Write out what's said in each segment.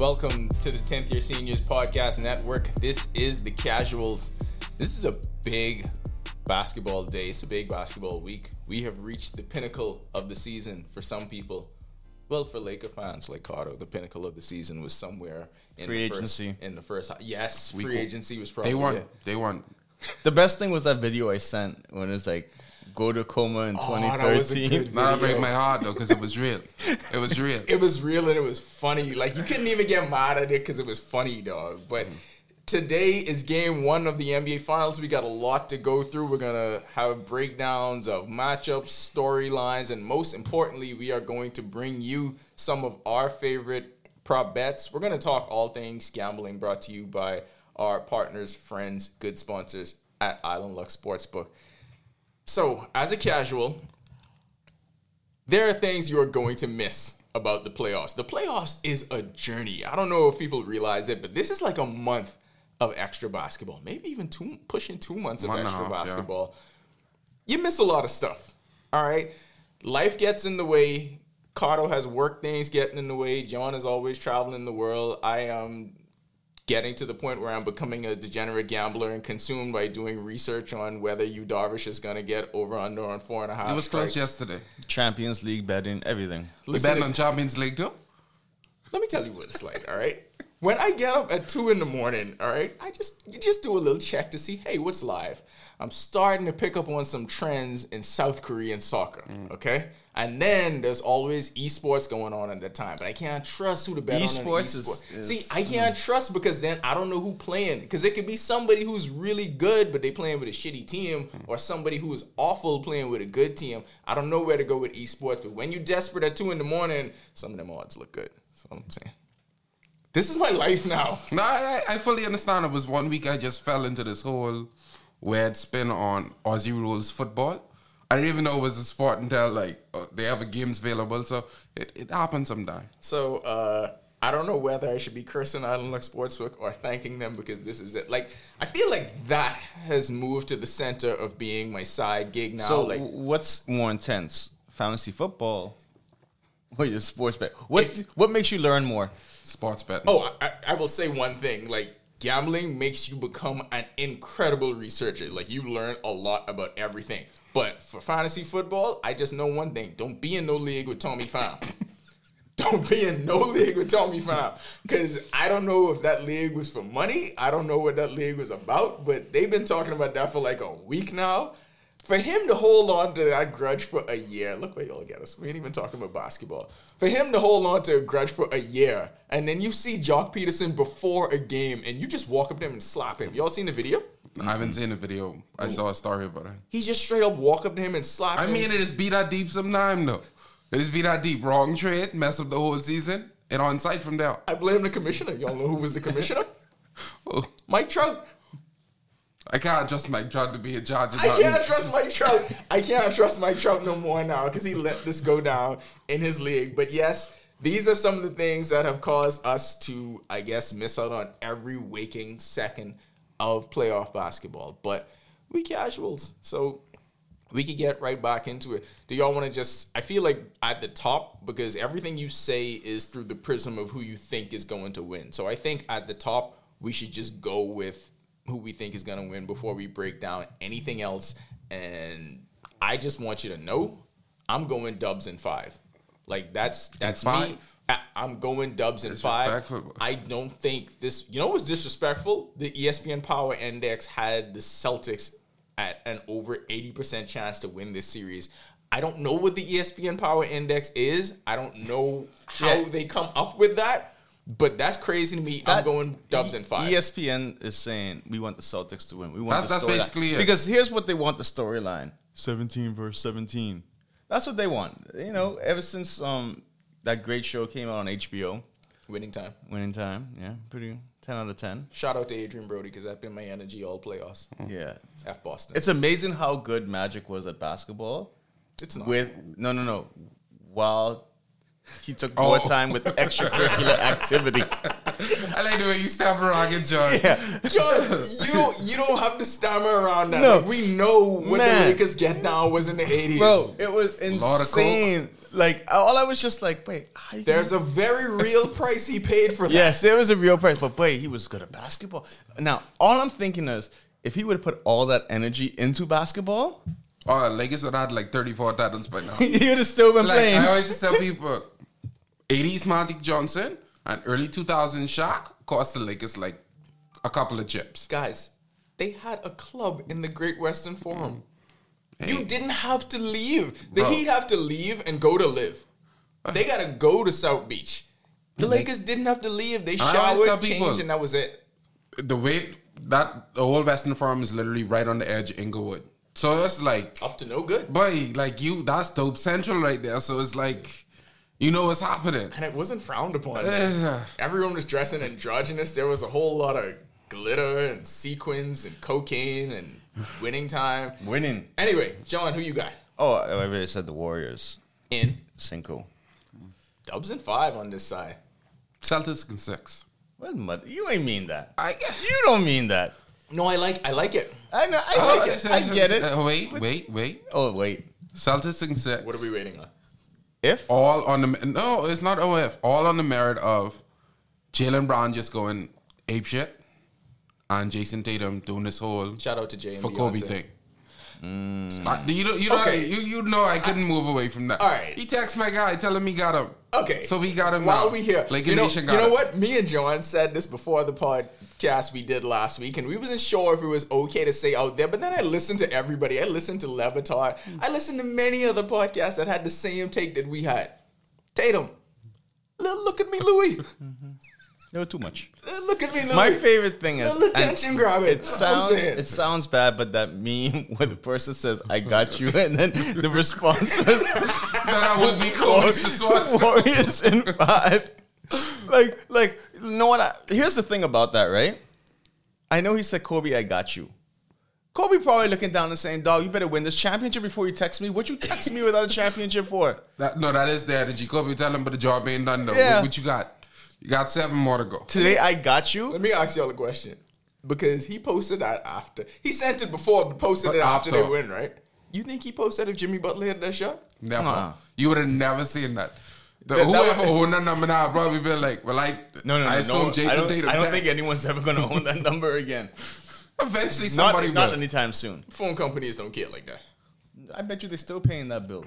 Welcome to the 10th Year Seniors Podcast Network. This is the Casuals. This is a big basketball day. It's a big basketball week. We have reached the pinnacle of the season for some people. Well, for Laker fans like Carter, the pinnacle of the season was somewhere in Free the agency. First, in the first, yes, free agency was probably They won. it. They won. The best thing was that video I sent when it's like go to coma in Oh, that was a 2013. good Now that break my heart though, because it was real. It was real. it was real and it was funny. Like you couldn't even get mad at it because it was funny, dog. But mm-hmm. today is game one of the NBA Finals. We got a lot to go through. We're gonna have breakdowns of matchups, storylines, and most importantly, we are going to bring you some of our favorite prop bets. We're gonna talk all things gambling, brought to you by our partners, friends, good sponsors at Island Luck's Sportsbook. So, as a casual, there are things you are going to miss about the playoffs. The playoffs is a journey. I don't know if people realize it, but this is like a month of extra basketball, maybe even two, pushing two months of One a extra half, yeah. basketball. You miss a lot of stuff. All right, life gets in the way. Cardo has work things getting in the way. John is always traveling the world. I am getting to the point where I'm becoming a degenerate gambler and consumed by doing research on whether Yu Darvish is going to get over under on four and a half. It was close yesterday. Champions League betting, everything. We Listen, betting on Champions League too. let me tell you what it's like, all right? When I get up at two in the morning, all right, I just you just do a little check to see, hey, what's live? I'm starting to pick up on some trends in South Korean soccer, mm. okay? And then there's always esports going on at that time, but I can't trust who to bet on. Esports is- See, I mm. can't trust because then I don't know who playing. Because it could be somebody who's really good, but they playing with a shitty team, mm. or somebody who is awful playing with a good team. I don't know where to go with esports. But when you're desperate at two in the morning, some of them odds look good. That's all I'm saying. This is my life now. No, I, I fully understand. It was one week I just fell into this whole weird spin on Aussie rules football. I didn't even know it was a sport until like uh, they have a games available. So it, it happens sometime. So uh, I don't know whether I should be cursing Island Luck Sportsbook or thanking them because this is it. Like I feel like that has moved to the center of being my side gig now. So like what's more intense, fantasy football or your sports bet? What If- what makes you learn more? Sports betting. Oh, I, I will say one thing. Like gambling makes you become an incredible researcher. Like you learn a lot about everything. But for fantasy football, I just know one thing: don't be in no league with Tommy Pham. don't be in no league with Tommy Pham because I don't know if that league was for money. I don't know what that league was about. But they've been talking about that for like a week now. For him to hold on to that grudge for a year, look where y'all get us. We ain't even talking about basketball. For him to hold on to a grudge for a year, and then you see Joc Pederson before a game, and you just walk up to him and slap him. Y'all seen the video? I haven't seen the video. I saw a story about it. He just straight up walk up to him and slap him. I him. mean, it is just be that deep sometime though. It is just be that deep. Wrong trade, mess up the whole season, and on site from there. I blame the commissioner. Y'all know who was the commissioner? Oh, Mike Trout. I can't trust Mike Trout to be a judge. I can't trust Mike Trout. I can't trust Mike Trout no more now because he let this go down in his league. But yes, these are some of the things that have caused us to, I guess, miss out on every waking second of playoff basketball. But we casuals, so we could get right back into it. Do y'all want to just? I feel like at the top because everything you say is through the prism of who you think is going to win. So I think at the top we should just go with who we think is going to win before we break down anything else. And I just want you to know, I'm going Dubs in five. Like that's that's me. I, I'm going Dubs in five. I don't think this. You know what was disrespectful? The ESPN Power Index had the Celtics at an over 80% chance to win this series. I don't know what the ESPN Power Index is. I don't know how Yeah. they come up with that, but that's crazy to me. I'm going Dubs in five. ESPN is saying we want the Celtics to win. We want That's- the that's storyline. basically it. Because here's what they want the storyline: seventeen versus seventeen. That's what they want. You know, ever since um that great show came out on HBO, Winning time. Winning Time. Yeah, pretty ten out of ten. Shout out to Adrien Brody because that's been my energy all playoffs. Yeah, F Boston. it's amazing how good Magic was at basketball. It's not. With no, no, no. While he took Oh. more time with extracurricular activity. I like the way you stammer around it, John. Yeah. John, you don't you don't have to stammer around that. No. Like, we know what Man. the Lakers get down was in the eighties. Bro, it was lot of coke. insane. Like all I was just like, wait, There's a very real price he paid for that. Yes, it was a real price, but wait, he was good at basketball. Now, all I'm thinking is if he would have put all that energy into basketball, Oh, Lakers would have had like 34 titles by now. he would have still been like playing. I always just tell people, 80s Magic Johnson and early 2000 Shaq cost the Lakers like a couple of chips. Guys, they had a club in the Great Western Forum. Hey. You didn't have to leave. The Bro. Heat have to leave and go to live. Uh. They gotta go to South Beach. The They- Lakers didn't have to leave. They I always tell showered, people- changed, and that was it. The way that the whole Western Forum is literally right on the edge of Inglewood. So it's like, Up to no good. boy, like you, that's dope central right there. So it's like, you know what's happening. And it wasn't frowned upon. Everyone was dressing androgynous. There was a whole lot of glitter and sequins and cocaine and winning time. Winning. Anyway, John, who you got? Oh, I already said the Warriors. In Cinco. Dubs and five on this side. Celtics and six. What mud? You ain't mean that. I You don't mean that. No, I like I like it. I know. I, Oh, like it. I get it. Uh, wait, wait, wait. Oh wait. Celtics and six. What are we waiting on? If all on the no, it's not OF. All on the merit of Jaylen Brown just going ape shit, and Jayson Tatum doing this whole Shout out to Jay for Kobe Beyonce. Thing. I- you know, you know, Okay. you you know, I couldn't move away from that. all right. he texts my guy, tell him he got him. Okay. so we got him. While now. we here, like you know, Nation got you know him. what? Me and John said this before the podcast we did last week, and we wasn't sure if it was okay to say out there. But then I listened to everybody. I listened to Levitar. I listened to many other podcasts that had the same take that we had. Tatum, look at me, Louis. Mm-hmm. Were too much. Uh, look at me, Louis. My favorite thing is attention grabbing. It sounds it sounds bad, but that meme where the person says "I got you" and then the response was that I would be watch. Warriors in five. Like, like, you know what? I, here's the thing about that, right? I know he said, Kobe, I got you. Kobe probably looking down and saying, dog, you better win this championship before you text me. What you text me without a championship for? That, no, that is there. Did you Kobe tell him, but the job ain't done though. Yeah. What, what you got? You got seven more to go. Today, I got you. Let me ask y'all a question. Because he posted that after. He sent it before, but posted But it after, after. they win, right? You think he posted if Jimmy Butler hit that shot? Never. Uh-uh. You would have never seen that. The, That- that whoever would- owned that number now probably been like, well, I No, no, no. I no, assume Jayson I don't, Tatum. I don't did. think anyone's ever going to own that number again. eventually Not, somebody not will. anytime soon. Phone companies don't care like that. I bet you they're still paying that bill.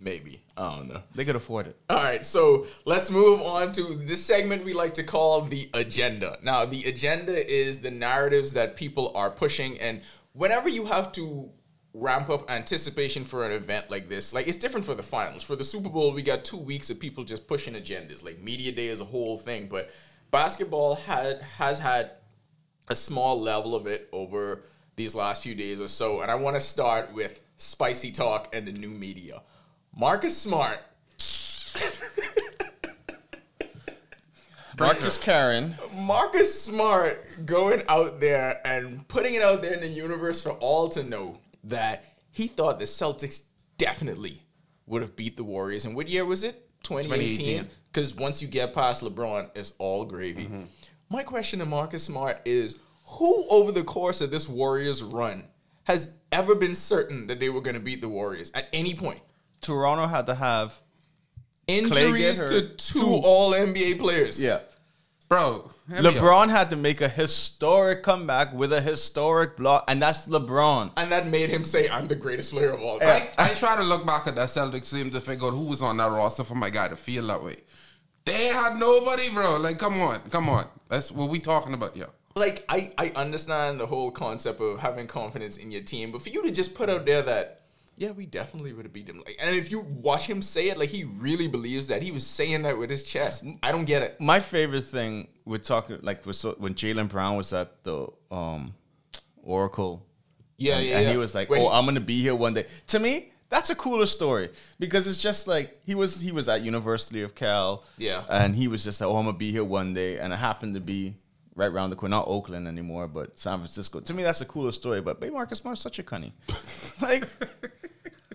Maybe. I don't know. They could afford it. All right, so let's move on to this segment we like to call the agenda. Now, the agenda is the narratives that people are pushing, and whenever you have to ramp up anticipation for an event like this, like it's different for the finals. For the Super Bowl, we got two weeks of people just pushing agendas. Like media day is a whole thing, but basketball had has had a small level of it over these last few days or so, and I want to start with spicy talk and the new media. Marcus Smart Marcus Karen. Marcus Smart going out there and putting it out there in the universe for all to know that he thought the Celtics definitely would have beat the Warriors. And what year was it? 2018. 2018. Because once you get past LeBron, it's all gravy. Mm-hmm. My question to Marcus Smart is who over the course of this Warriors run has ever been certain that they were going to beat the Warriors at any point? Toronto had to have. Injuries to two, Two. all NBA players. Yeah. Bro, hear me out. LeBron had to make a historic comeback with a historic block, and that's LeBron. And that made him say, I'm the greatest player of all time. I, I try to look back at that Celtics team to figure out who was on that roster for my guy to feel that way. They had nobody, bro. Like, come on, come on. That's what we talking about, yo. like I, I understand the whole concept of having confidence in your team, but for you to just put out there that yeah, we definitely would have beat them. Like, and if you watch him say it, like he really believes that he was saying that with his chest. I don't get it. My favorite thing we're talking like was so, when Jaylen Brown was at the um, Oracle. Yeah, and, yeah. and yeah. he was like, "Oh, I'm gonna be here one day." To me, that's a cooler story because it's just like he was he was at University of Cal. Yeah. and he was just like, "Oh, I'm gonna be here one day," and it happened to be right around the corner, not Oakland anymore, but San Francisco. To me, that's a cooler story. But Bay Marcus Smart's such a cunny. like,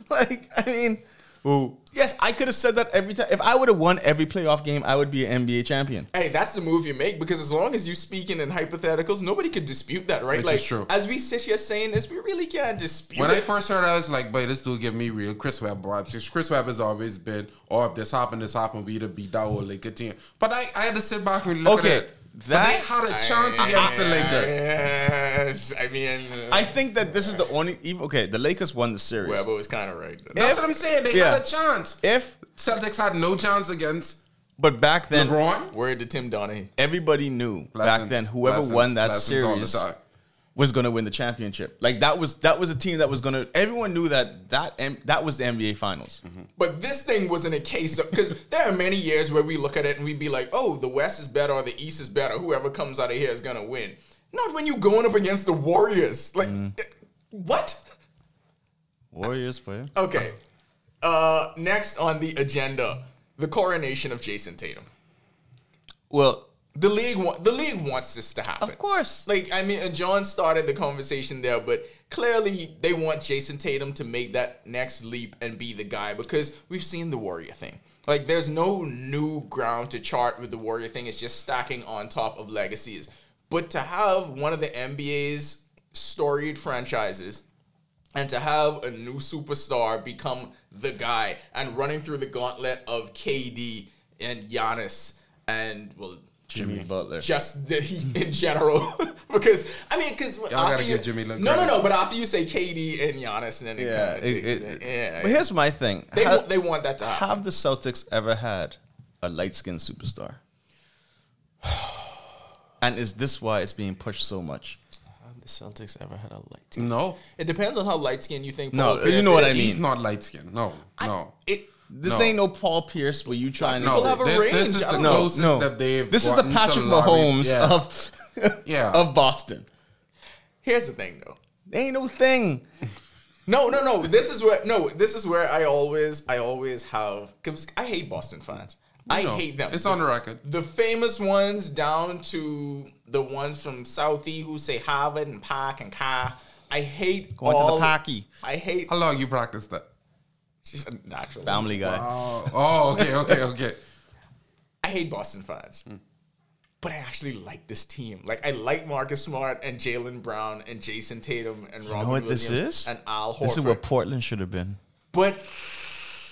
like I mean, Ooh. Yes, I could have said that every time. If I would have won every playoff game, I would be an NBA champion. Hey, that's the move you make because as long as you speaking in hypotheticals, nobody could dispute that, right? Which like is true. as we sit here saying this, we really can't dispute When I first heard, it, I was like, "Boy, this dude give me real Chris Webb vibes." Because Chris Webb has always been, "Oh, if this happened, this happened, we to beat that whole Laker team." But I, I had to sit back and look Okay, at it. But that- they had a chance against the Lakers. Yes, I mean, uh, I think that this is the only. even- Okay, the Lakers won the series. Webber was kind of right. That's If- what I'm saying. They yeah. had a chance. If, Celtics had no chance against but back then, LeBron. Word to Tim Donaghy. everybody knew back then whoever Blessings. won that Blessings all the series time. Was going to win the championship. Like that was that was a team that was going to. Everyone knew that that M- that was the NBA Finals. But this thing wasn't a case of because there are many years where we look at it and we'd be like, "Oh, the West is better or the East is better. Whoever comes out of here is gonna win." Not when you're going up against the Warriors. Like, eh, what? Warriors player. Okay. Uh, next on the agenda, the coronation of Jayson Tatum. Well, The league, wa- the league wants this to happen. of course. Like, I mean, and John started the conversation there, but clearly they want Jayson Tatum to make that next leap and be the guy because we've seen the Warrior thing. Like, there's no new ground to chart with the Warrior thing. It's just stacking on top of legacies. But to have one of the NBA's storied franchises and to have a new superstar become the guy and running through the gauntlet of KD and Giannis and, well, Jimmy Butler. just the Heat in general. because I mean, because gotta give Jimmy Lin no, no, no. But after you say KD and Giannis, and then Yeah, kind of it- it- it, yeah. But here's my thing: they Ha- want, they want that to happen. have the Celtics ever had a light skinned superstar? And is this why it's being pushed so much? The Celtics ever had a light? Skinned? No, It depends on how light skinned you think. No, Paul you Pierce know what I mean. he's not light skinned. No, no, It. This No. ain't no Paul Pierce where you trying to. People have a this, this is the closest no. that they've. This is the Patrick Mahomes Yeah. of Yeah. of Boston. Here's the thing, though. Ain't no thing. No, no, no. This is where no. This is where I always, I always have because I hate Boston fans. I No, hate them. It's on the record. The famous ones down to the ones from Southie who say Harvard and Park and Car. I hate Going all. to the parky. I hate. How long you practiced that? She's a natural. Family guy. Oh, oh, okay, okay, okay. I hate Boston fans. Hmm. But I actually like this team. Like I like Marcus Smart and Jaylen Brown and Jayson Tatum and Robin know what this Williams is? and Al Horford. This is where Portland should have been. But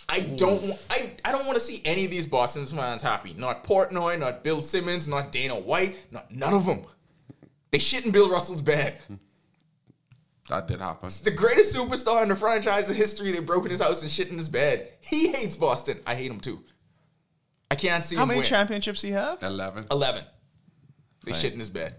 I don't. I I don't want to see any of these Boston fans happy. Not Portnoy, not Bill Simmons, not Dana White, not none of them. They shit in Bill Russell's bed. Hmm. That did happen. The greatest superstar in the franchise in history. They broke in his house and shit in his bed. He hates Boston. I hate him too. I can't see How him many win. championships he have? Eleven. Eleven. They Right. shit in his bed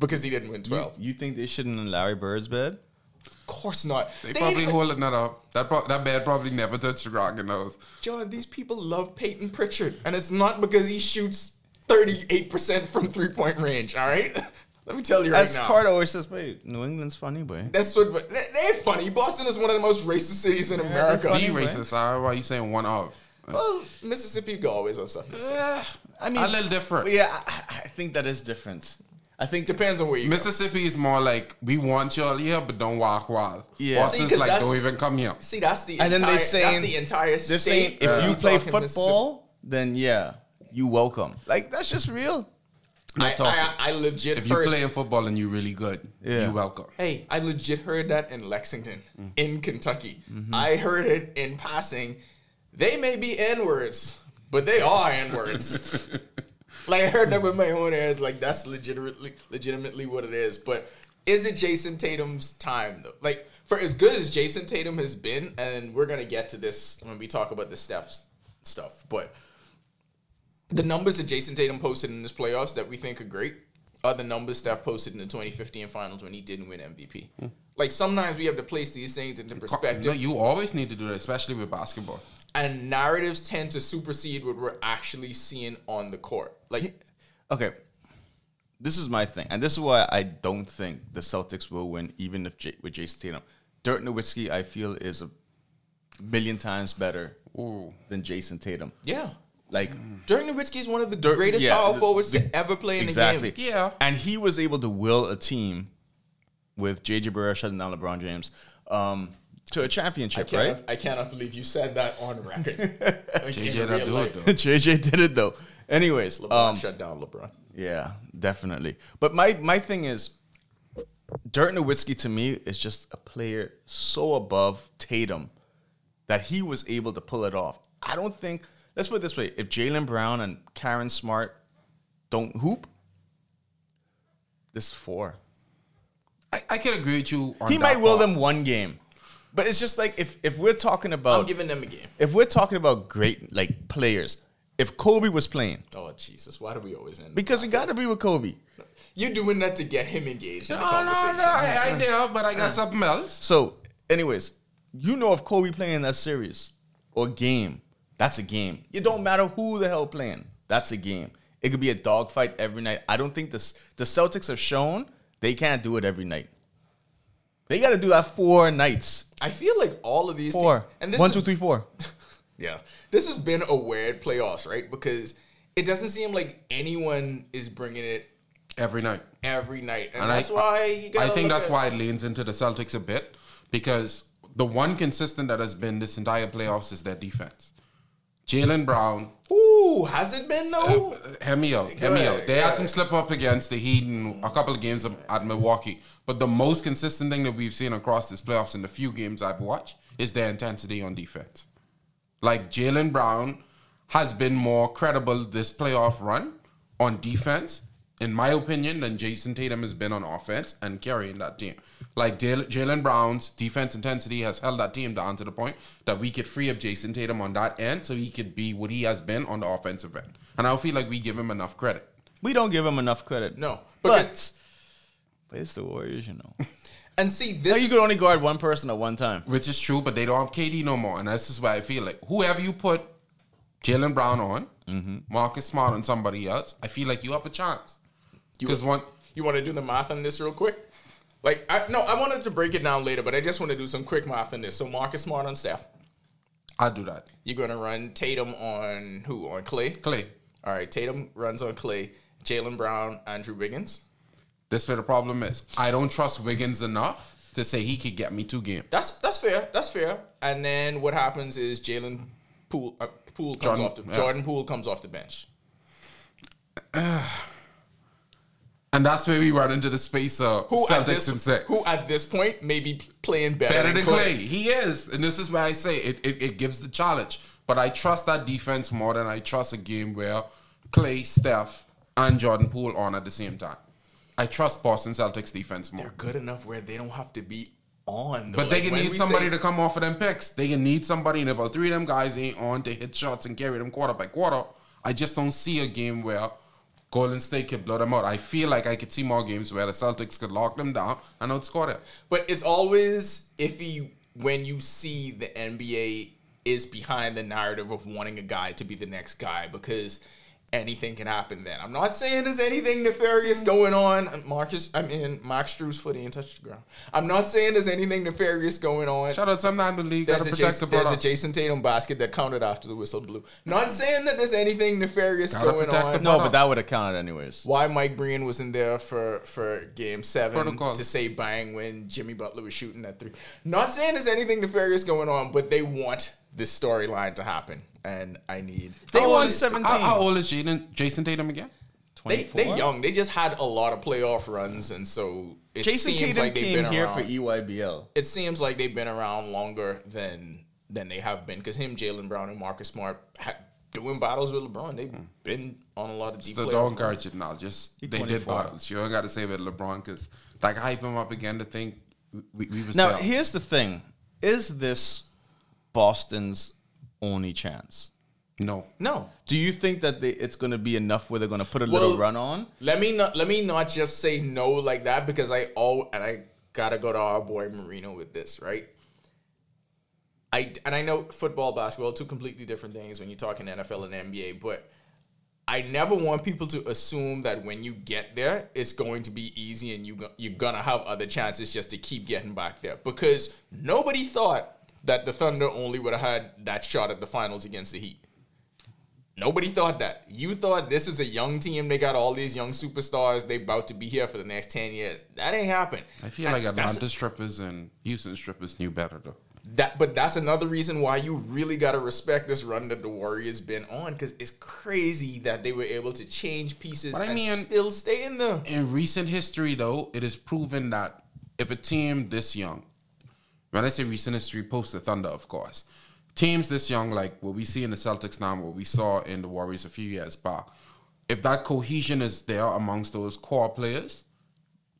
because he didn't win twelve. you think they shouldn't in Larry Bird's bed? Of course not. They, They probably ain't even- holding that up. That pro- that bed probably never touched the ground. nose. John, these people love Payton Pritchard, and it's not because he shoots 38% from three point range, all right? Let me tell you right now. As now. Carter always says, "Wait, New England's funny, boy." That's what, but they- they're funny. Boston is one of the most racist cities in America. The Funny, right? racist. Uh, why are you saying one of? Well, Mississippi go always have something to say. Eh, I mean, a little different. yeah, I, I think that is different. I think Depends on where you go. Mississippi is more like we want y'all here, but don't walk wild. Yeah. Boston's See, 'cause like that's- don't even come here. See, that's the And then entire, they saying- that's the entire they're state. saying if when you play talking Mississippi. football, then yeah, you welcome. Like that's just real. I, I, I legit If you heard. playing football and you're really good, Yeah. you welcome. Hey, I legit heard that in Lexington, Mm. in Kentucky. Mm-hmm. I heard it in passing. They may be N words, but they are N words. like I heard that with my own ears. Like that's legitimately, legitimately what it is. But is it Jayson Tatum's time though? Like for as good as Jayson Tatum has been, and we're gonna get to this when we talk about the Steph stuff, but the numbers that Jayson Tatum posted in his playoffs that we think are great are the numbers Steph posted in the 2015 finals when he didn't win MVP. Hmm. Like sometimes we have to place these things into No, perspective, you always need to do that, especially with basketball. and narratives tend to supersede what we're actually seeing on the court. Like, Okay, this is my thing, and this is why I don't think the Celtics will win, even if J- with Jayson Tatum. Dirk Nowitzki, I feel, is a million times better Ooh. than Jayson Tatum. yeah, Like Dirk Nowitzki is one of the Dirk- greatest yeah, power the- forwards the- to ever play in exactly. the game. Yeah. and he was able to will a team with JJ Barea shutting down LeBron James, um, to a championship, cannot, right? I cannot believe you said that on record. JJ don't do it though. JJ did it though. Anyways, LeBron um, shut down LeBron. yeah, definitely. But my my thing is, Dirk Nowitzki to me is just a player so above Tatum that he was able to pull it off. I don't think. Let's put it this way: if Jaylen Brown and Karen Smart don't hoop, this is four. I, I can agree with you. On He might will part. them one game, but it's just like if if we're talking about I'm giving them a game. if we're talking about great like players, if Kobe was playing, Oh Jesus! Why do we always end? because we got to be with Kobe. You're doing that to get him engaged No, no, no. I, I know, but I got something else. So, anyways, you know if Kobe playing that series or game, that's a game. It don't matter who the hell playing. That's a game. It could be a dogfight every night. I don't think this the Celtics have shown they can't do it every night. They got to do that four nights. I feel like all of these Four. teams, and this One, is, two, three, four. Yeah, this has been a weird playoffs, right? Because it doesn't seem like anyone is bringing it Every night. every night, and, And that's I, why you got. I think that's why it leans into the Celtics a bit because the one consistent that has been this entire playoffs is their defense. Jaylen Brown, Ooh, has it been though? hear me out, hear me out. They had some slip up against the Heat in a couple of games at Milwaukee, but the most consistent thing that we've seen across this playoffs in the few games I've watched is their intensity on defense. Like Jaylen Brown has been more credible this playoff run on defense, in my opinion, than Jayson Tatum has been on offense and carrying that team. Like Jaylen Brown's defense intensity has held that team down to the point that we could free up Jayson Tatum on that end so he could be what he has been on the offensive end. And I don't feel like we give him enough credit. We don't give him enough credit. No, but but it's the Warriors, you know. And see, Now this you could only guard one person at one time. Which is true, but they don't have KD no more. And that's just why I feel like whoever you put Jaylen Brown on, mm-hmm. Marcus Smart on somebody else, I feel like you have a chance. Because one, you want to do the math on this real quick? Like, I, no, I wanted to break it down later, but I just want to do some quick math on this. So Marcus Smart on Steph, I'll do that. you're gonna run Tatum on who? On Clay. Clay, All right, Tatum runs on Clay. Jaylen Brown, Andrew Wiggins. this where the problem is. I don't trust Wiggins enough to say he could get me two games. That's that's fair. That's fair. And then what happens is Jalen Poole uh, Poole comes Jordan- off the yeah. Jordan Poole comes off the bench. And that's where we run into the space of Who Celtics this and six. who at this point may be playing better, better than than Clay. Clay. He is. And this is why I say it, it, it gives the challenge. But I trust that defense more than I trust a game where Clay, Steph, and Jordan Poole on at the same time. I trust Boston Celtics defense more. They're good enough where they don't have to be on. though. But they can need somebody say- to come off of them picks. They can need somebody, and if all three of them guys ain't on to hit shots and carry them quarter by quarter, I just don't see a game where Golden State could blow them out. I feel like I could see more games where the Celtics could lock them down and outscore them. But it's always iffy when you see the NBA is behind the narrative of wanting a guy to be the next guy because anything can happen then. I'm not saying there's anything nefarious mm. going on. Marcus, I mean, Max Strus's foot ain't touch the ground. I'm not saying there's anything nefarious going on. Shout out sometimes the league There's gotta a, protect Jayson, the there's a Jayson Tatum basket that counted after the whistle blew. Not saying that there's anything nefarious Gotta going on. No, but that would have counted anyways. Why Mike Breen wasn't there for for game seven Protocol. to say bang when Jimmy Butler was shooting that three. Not saying there's anything nefarious going on, but they want this storyline to happen, and I need. They How won is- 17. How, how old is Jaden, Jayson Tatum again? They 24? they young. They just had a lot of playoff runs, and so it Jayson seems Tatum like they've came been here around. for EYBL. it seems like they've been around longer than than they have been because him, Jaylen Brown, and Marcus Smart ha doing battles with LeBron. They've hmm. don't on a lot of deep So don't runs. encourage it now. Just He they did battles. You don't got to say with LeBron because like hype him up again to think we, we was Now, there. here's the thing: is this Boston's only chance? no. No, Do you think that they, it's going to be enough where they're going to put a little run on? Let me not let me not just say no like that because I all and I gotta go to our boy Marino with this, right? I and I know football, basketball, two completely different things when you're talking NFL and NBA, but I never want people to assume that when you get there, it's going to be easy and you go- you're gonna have other chances just to keep getting back there because nobody thought that the Thunder only would have had that shot at the finals against the Heat. Nobody thought that. You thought this is a young team. They got all these young superstars. They about to be here for the next ten years. That ain't happen. I feel And like Atlanta strippers and Houston strippers knew better though. that but that's another reason why you really got to respect this run that the Warriors been on because it's crazy that they were able to change pieces But I and mean- still stay in there. in recent history, though, it is proven that if a team this young, when I say recent history, post the Thunder, of course, teams this young, like what we see in the Celtics now, what we saw in the Warriors a few years back, if that cohesion is there amongst those core players,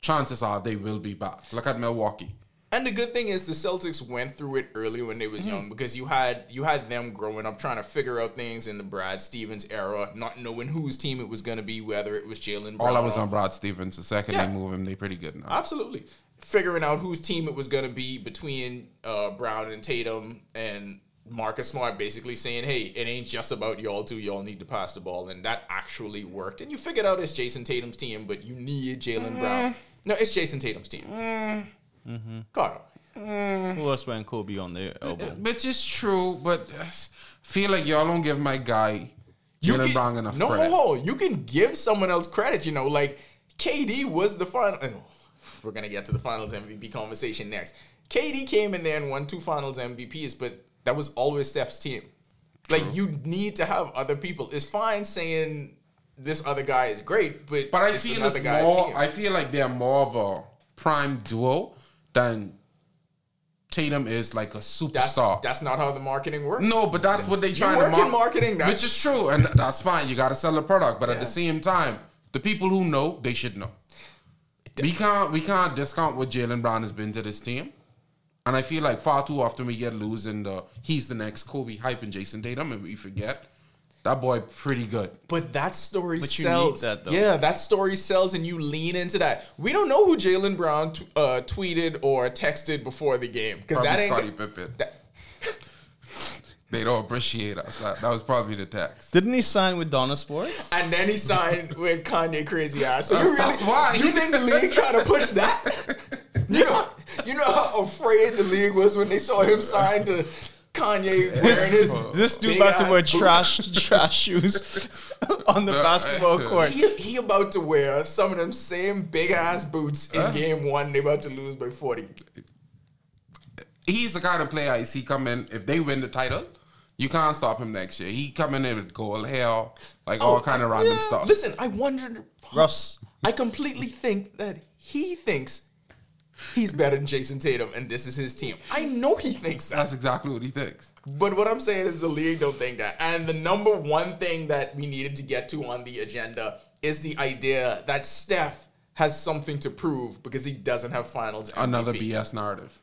chances are they will be back. Look at Milwaukee. And the good thing is the Celtics went through it early when they was Mm-hmm. young because you had you had them growing up trying to figure out things in the Brad Stevens era, not knowing whose team it was going to be, whether it was Jaylen. All I was on Brad Stevens. The second Yeah. they move him, they pretty good now. Absolutely. Figuring out whose team it was going to be between uh, Brown and Tatum and Marcus Smart basically saying, hey, it ain't just about y'all two. Y'all need to pass the ball. And that actually worked. And you figured out it's Jayson Tatum's team, but you need Jaylen Brown. No, it's Jayson Tatum's team. mm-hmm Carter. Who else went Kobe on their elbow? Which is true, but uh, feel like y'all don't give my guy Jaylen can- Brown enough no, credit. No, you can give someone else credit. You know, like KD was the final. We're gonna get to the Finals MVP conversation next. KD came in there and won two Finals MVPs, but that was always Steph's team. Like you need to have other people. It's fine saying this other guy is great, but But I it's feel it's guy's more. team. I feel like they're more of a prime duo than Tatum is like a superstar. that's not how the marketing works. no, but that's what they work to in marketing, that's- which is true, and that's fine. You got to sell the product, but at the same time, the people who know they should know. We can't we can't discount what Jaylen Brown has been to this team. And I feel like far too often we get losing the he's the next Kobe hype and Jayson Tatum, and we forget that boy pretty good. But that story But you sells. need that, though. Yeah, that story sells, and you lean into that. We don't know who Jaylen Brown t- uh, tweeted or texted before the game because Probably that ain't. Scottie Pippen. that- They don't appreciate us. That, that was probably the text. Didn't he sign with Donda Sport? and then he signed with Kanye Crazy Ass. So you really, That's- that's why. you think the league trying to push that? You know, you know how afraid the league was when they saw him sign to Kanye wearing his. This dude big about to wear boots. trash trash shoes on the basketball uh, uh, court. He, he about to wear some of them same big ass boots in Huh? game one. They about to lose by forty. He's the kind of player I see come in. If they win the title, you can't stop him next year. He coming in with gold hair, like all oh, kind of random Oh, yeah. stuff. Listen, I wonder, Russ. I completely think that he thinks he's better than Jayson Tatum, and this is his team. I know he thinks that. That's exactly what he thinks. But what I'm saying is the league don't think that. And the number one thing that we needed to get to on the agenda is the idea that Steph has something to prove because he doesn't have finals. Another BS narrative.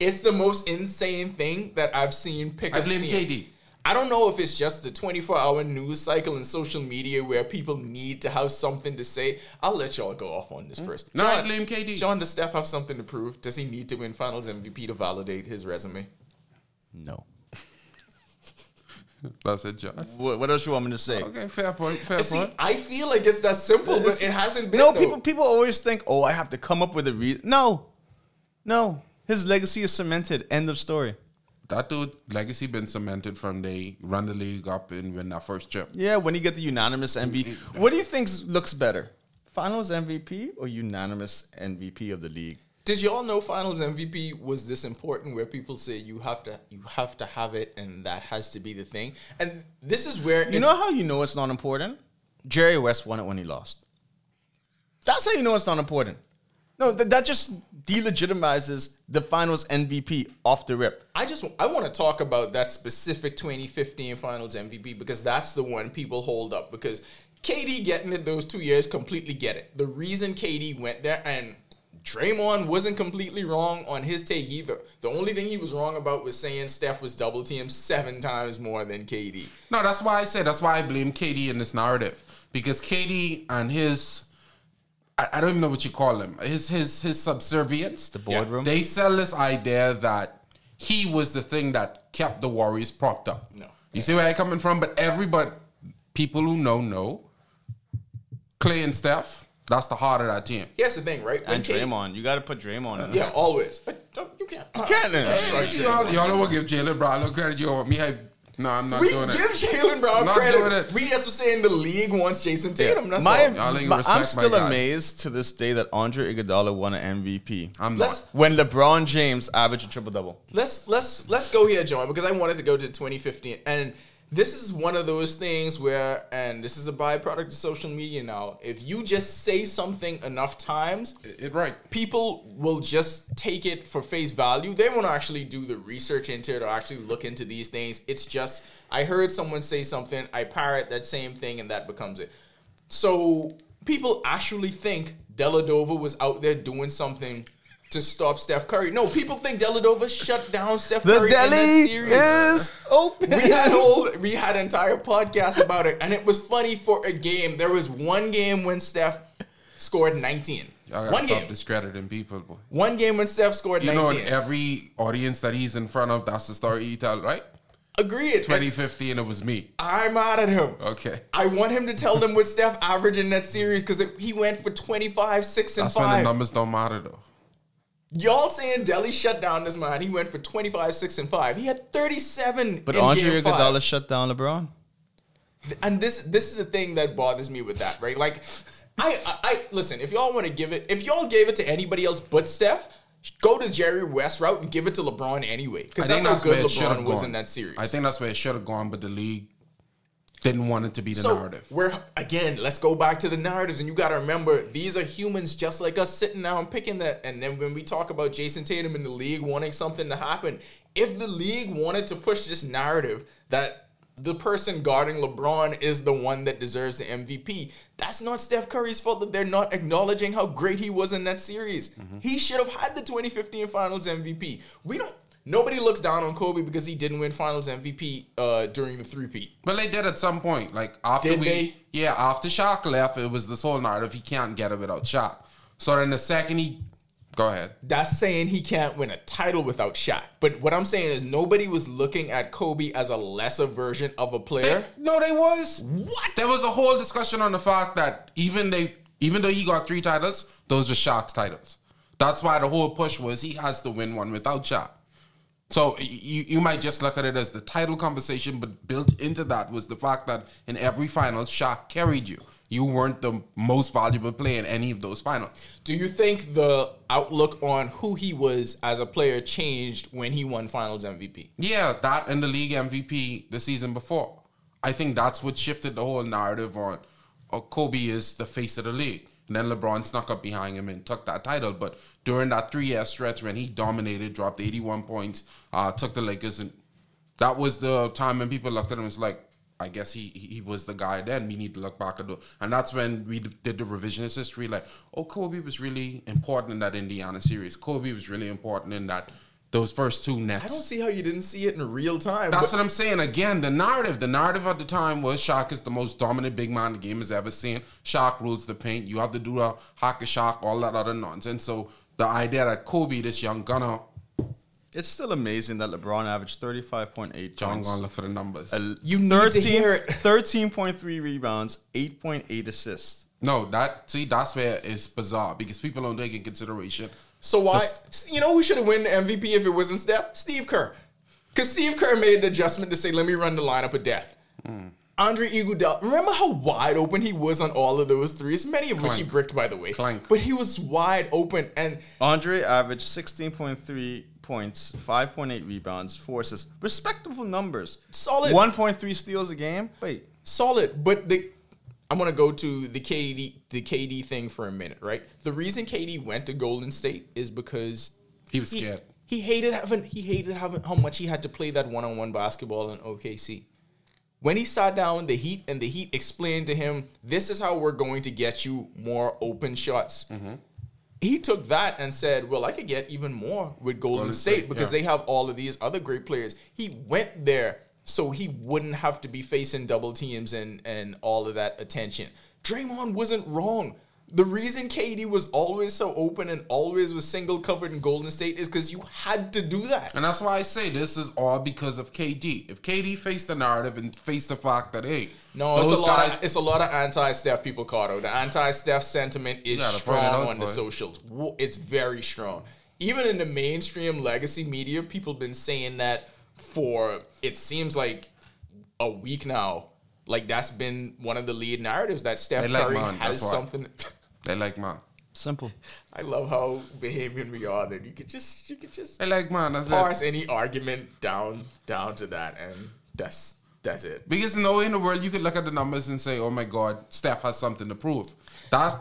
It's the most insane thing that I've seen pick I up blame steam. KD. I don't know if it's just the 24 hour news cycle and social media where people need to have something to say. I'll let y'all go off on this hmm? first. No, I blame KD. John, does Steph have something to prove? Does he need to win finals MVP to validate his resume? No. That's it, Josh. What, what else you want me to say? Okay, fair point. Fair See, point. I feel like it's that simple, but it hasn't been. No, though. people people always think, oh, I have to come up with a reason. No, no. His legacy is cemented. End of story. That dude legacy been cemented from they run the league up and win that first chip. Yeah, when you get the unanimous MVP, mm-hmm. what do you think looks better, Finals MVP or unanimous MVP of the league? Did y'all know Finals MVP was this important? Where people say you have to, you have to have it, and that has to be the thing. And this is where You know how you know it's not important? Jerry West won it when he lost. That's how you know it's not important. No, th- that just delegitimizes the Finals MVP off the rip. I just I want to talk about that specific 2015 Finals MVP because that's the one people hold up because KD getting it those two years completely get it. The reason KD went there and Draymond wasn't completely wrong on his take either. The only thing he was wrong about was saying Steph was double teamed seven times more than KD. No, that's why I said that's why I blame KD in this narrative because KD and his I, I don't even know what you call him his his his subservience the boardroom? they sell this idea that he was the thing that kept the Warriors propped up. No. you see where I'm coming from? But everybody, people who know know, Clay and Steph, that's the heart of that team. Here's the thing, right? When And K- Draymond, you got to put Draymond in. Yeah, always. But don't, you can't. You Can't Y'all, y'all don't want to give Jaylen Brown no credit. You want me hype No, I'm not we doing give it. Jaylen Brown Not doing credit. it. We just were saying the league wants Jayson Tatum. That's my, all. My- I'm still guy. amazed to this day that Andre Iguodala won an MVP I'm Let's not. when LeBron James averaged a triple double. let's let's let's go here, John, because I wanted to go to 2015, and this is one of those things where, and this is a byproduct of social media now. If you just say something enough times, It, it right. people will just take it for face value. They won't actually do the research into it or actually look into these things. It's just I heard someone say something, I parrot that same thing, and that becomes it. So people actually think Dellavedova was out there doing something to stop Steph Curry. No, people think Dellavedova shut down Steph The Curry in that deli series. is open. We had whole we had entire podcast about it, and it was funny for a game. There was one game when Steph scored 19. Y'all One stop game. discrediting people, boy. One game when Steph scored You know, in every audience that he's in front of, that's the story he tell, right? Agreed. 2015, it was me. I'm mad at him. Okay. I want him to tell them what Steph averaged in that series because he went for 25, 6, and That's when the numbers don't matter, though. Y'all saying Delly shut down this man. He went for 25, 6, and 5. He had 37 But in Andre game. Iguodala shut down LeBron. and this this is the thing that bothers me with that, right? Like, I, I, I listen. If y'all want to give it, if y'all gave it to anybody else but Steph, go to Jerry West route and give it to LeBron anyway, because I that's think how good it should have LeBron gone. was in that series. I think that's where it should have gone, but the league didn't want it to be the so narrative. we're again. Let's go back to the narratives, and you got to remember these are humans just like us, sitting down and picking that. And then when we talk about Jayson Tatum in the league wanting something to happen, if the league wanted to push this narrative that the person guarding LeBron is the one that deserves the MVP. That's not Steph Curry's fault that they're not acknowledging how great he was in that series. Mm-hmm. He should have had the 2015 Finals MVP. We don't. Nobody looks down on Kobe because he didn't win Finals MVP uh, during the three-peat. But they did at some point. Like after Did we, they? yeah, after Shaq left, it was this whole narrative he can't get it without Shaq. So then the second he, go ahead. That's saying he can't win a title without Shaq. But what I'm saying is nobody was looking at Kobe as a lesser version of a player. No, they was. What? There was a whole discussion on the fact that even they, even though he got three titles, those were Shaq's titles. That's why the whole push was he has to win one without Shaq. So you you might just look at it as the title conversation, but built into that was the fact that in every final, Shaq carried you. You weren't the most valuable player in any of those finals. Do you think the outlook on who he was as a player changed when he won Finals MVP? Yeah, that and the league MVP the season before. I think that's what shifted the whole narrative on oh, Kobe is the face of the league. And then LeBron snuck up behind him and took that title. But during that three year stretch when he dominated, dropped 81 points, uh, took the Lakers, and that was the time when people looked at him and was like, I guess he he was the guy then. We need to look back at the and that's when we did the revisionist history. Like, oh, Kobe was really important in that Indiana series. Kobe was really important in that those first two nets. I don't see how you didn't see it in real time. That's but- what I'm saying. Again, the narrative. The narrative at the time was Shaq is the most dominant big man the game has ever seen. Shaq rules the paint. You have to do the hack a Shaq, all that other nonsense. So the idea that Kobe, this young gunner, It's still amazing that LeBron averaged 35.8 John points. gonna look for the numbers. a- You need to hear it. 13.3 rebounds, 8.8 assists. no, that see, that's where it's bizarre because people don't take in consideration. So why? This- you know who should have won the MVP if it wasn't Steph? Steve Kerr. Because Steve Kerr made the adjustment to say, "Let me run the lineup of death." Hmm. Andre Iguodala. Remember how wide open he was on all of those threes, many of which he bricked, by the way. Clank. But he was wide open, and Andre averaged 16.3 points, 5.8 rebounds, 4 assists. Respectable numbers. Solid. 1.3 steals a game. Wait. solid. But the I'm gonna go to the KD the KD thing for a minute, right? The reason KD went to Golden State is because He was scared. He hated having he hated having how much he had to play that one on one basketball in OKC. When he sat down the Heat and the Heat explained to him, "This is how we're going to get you more open shots." Mm-hmm. He took that and said, "Well, I could get even more with Golden, Golden State, State, because yeah. they have all of these other great players." He went there so he wouldn't have to be facing double teams and and all of that attention. Draymond wasn't wrong. The reason KD was always so open and always was single covered in Golden State is because you had to do that. And that's why I say this is all because of KD. If KD faced the narrative and faced the fact that hey, No, it's a those lot. Of, it's a lot of anti-Steph people, Cardo. The anti-Steph sentiment is gotta point it strong on the socials. It's very strong. Even in the mainstream legacy media, people have been saying that for it seems like a week now, like that's been one of the lead narratives that Steph They like Curry mine, has something. They like man. Simple. I love how behaving we are that you could just you could just They like man. That's it. parse any argument down down to that, and that's that's it. Because no way in the world you could look at the numbers and say, "Oh my God, Steph has something to prove." That's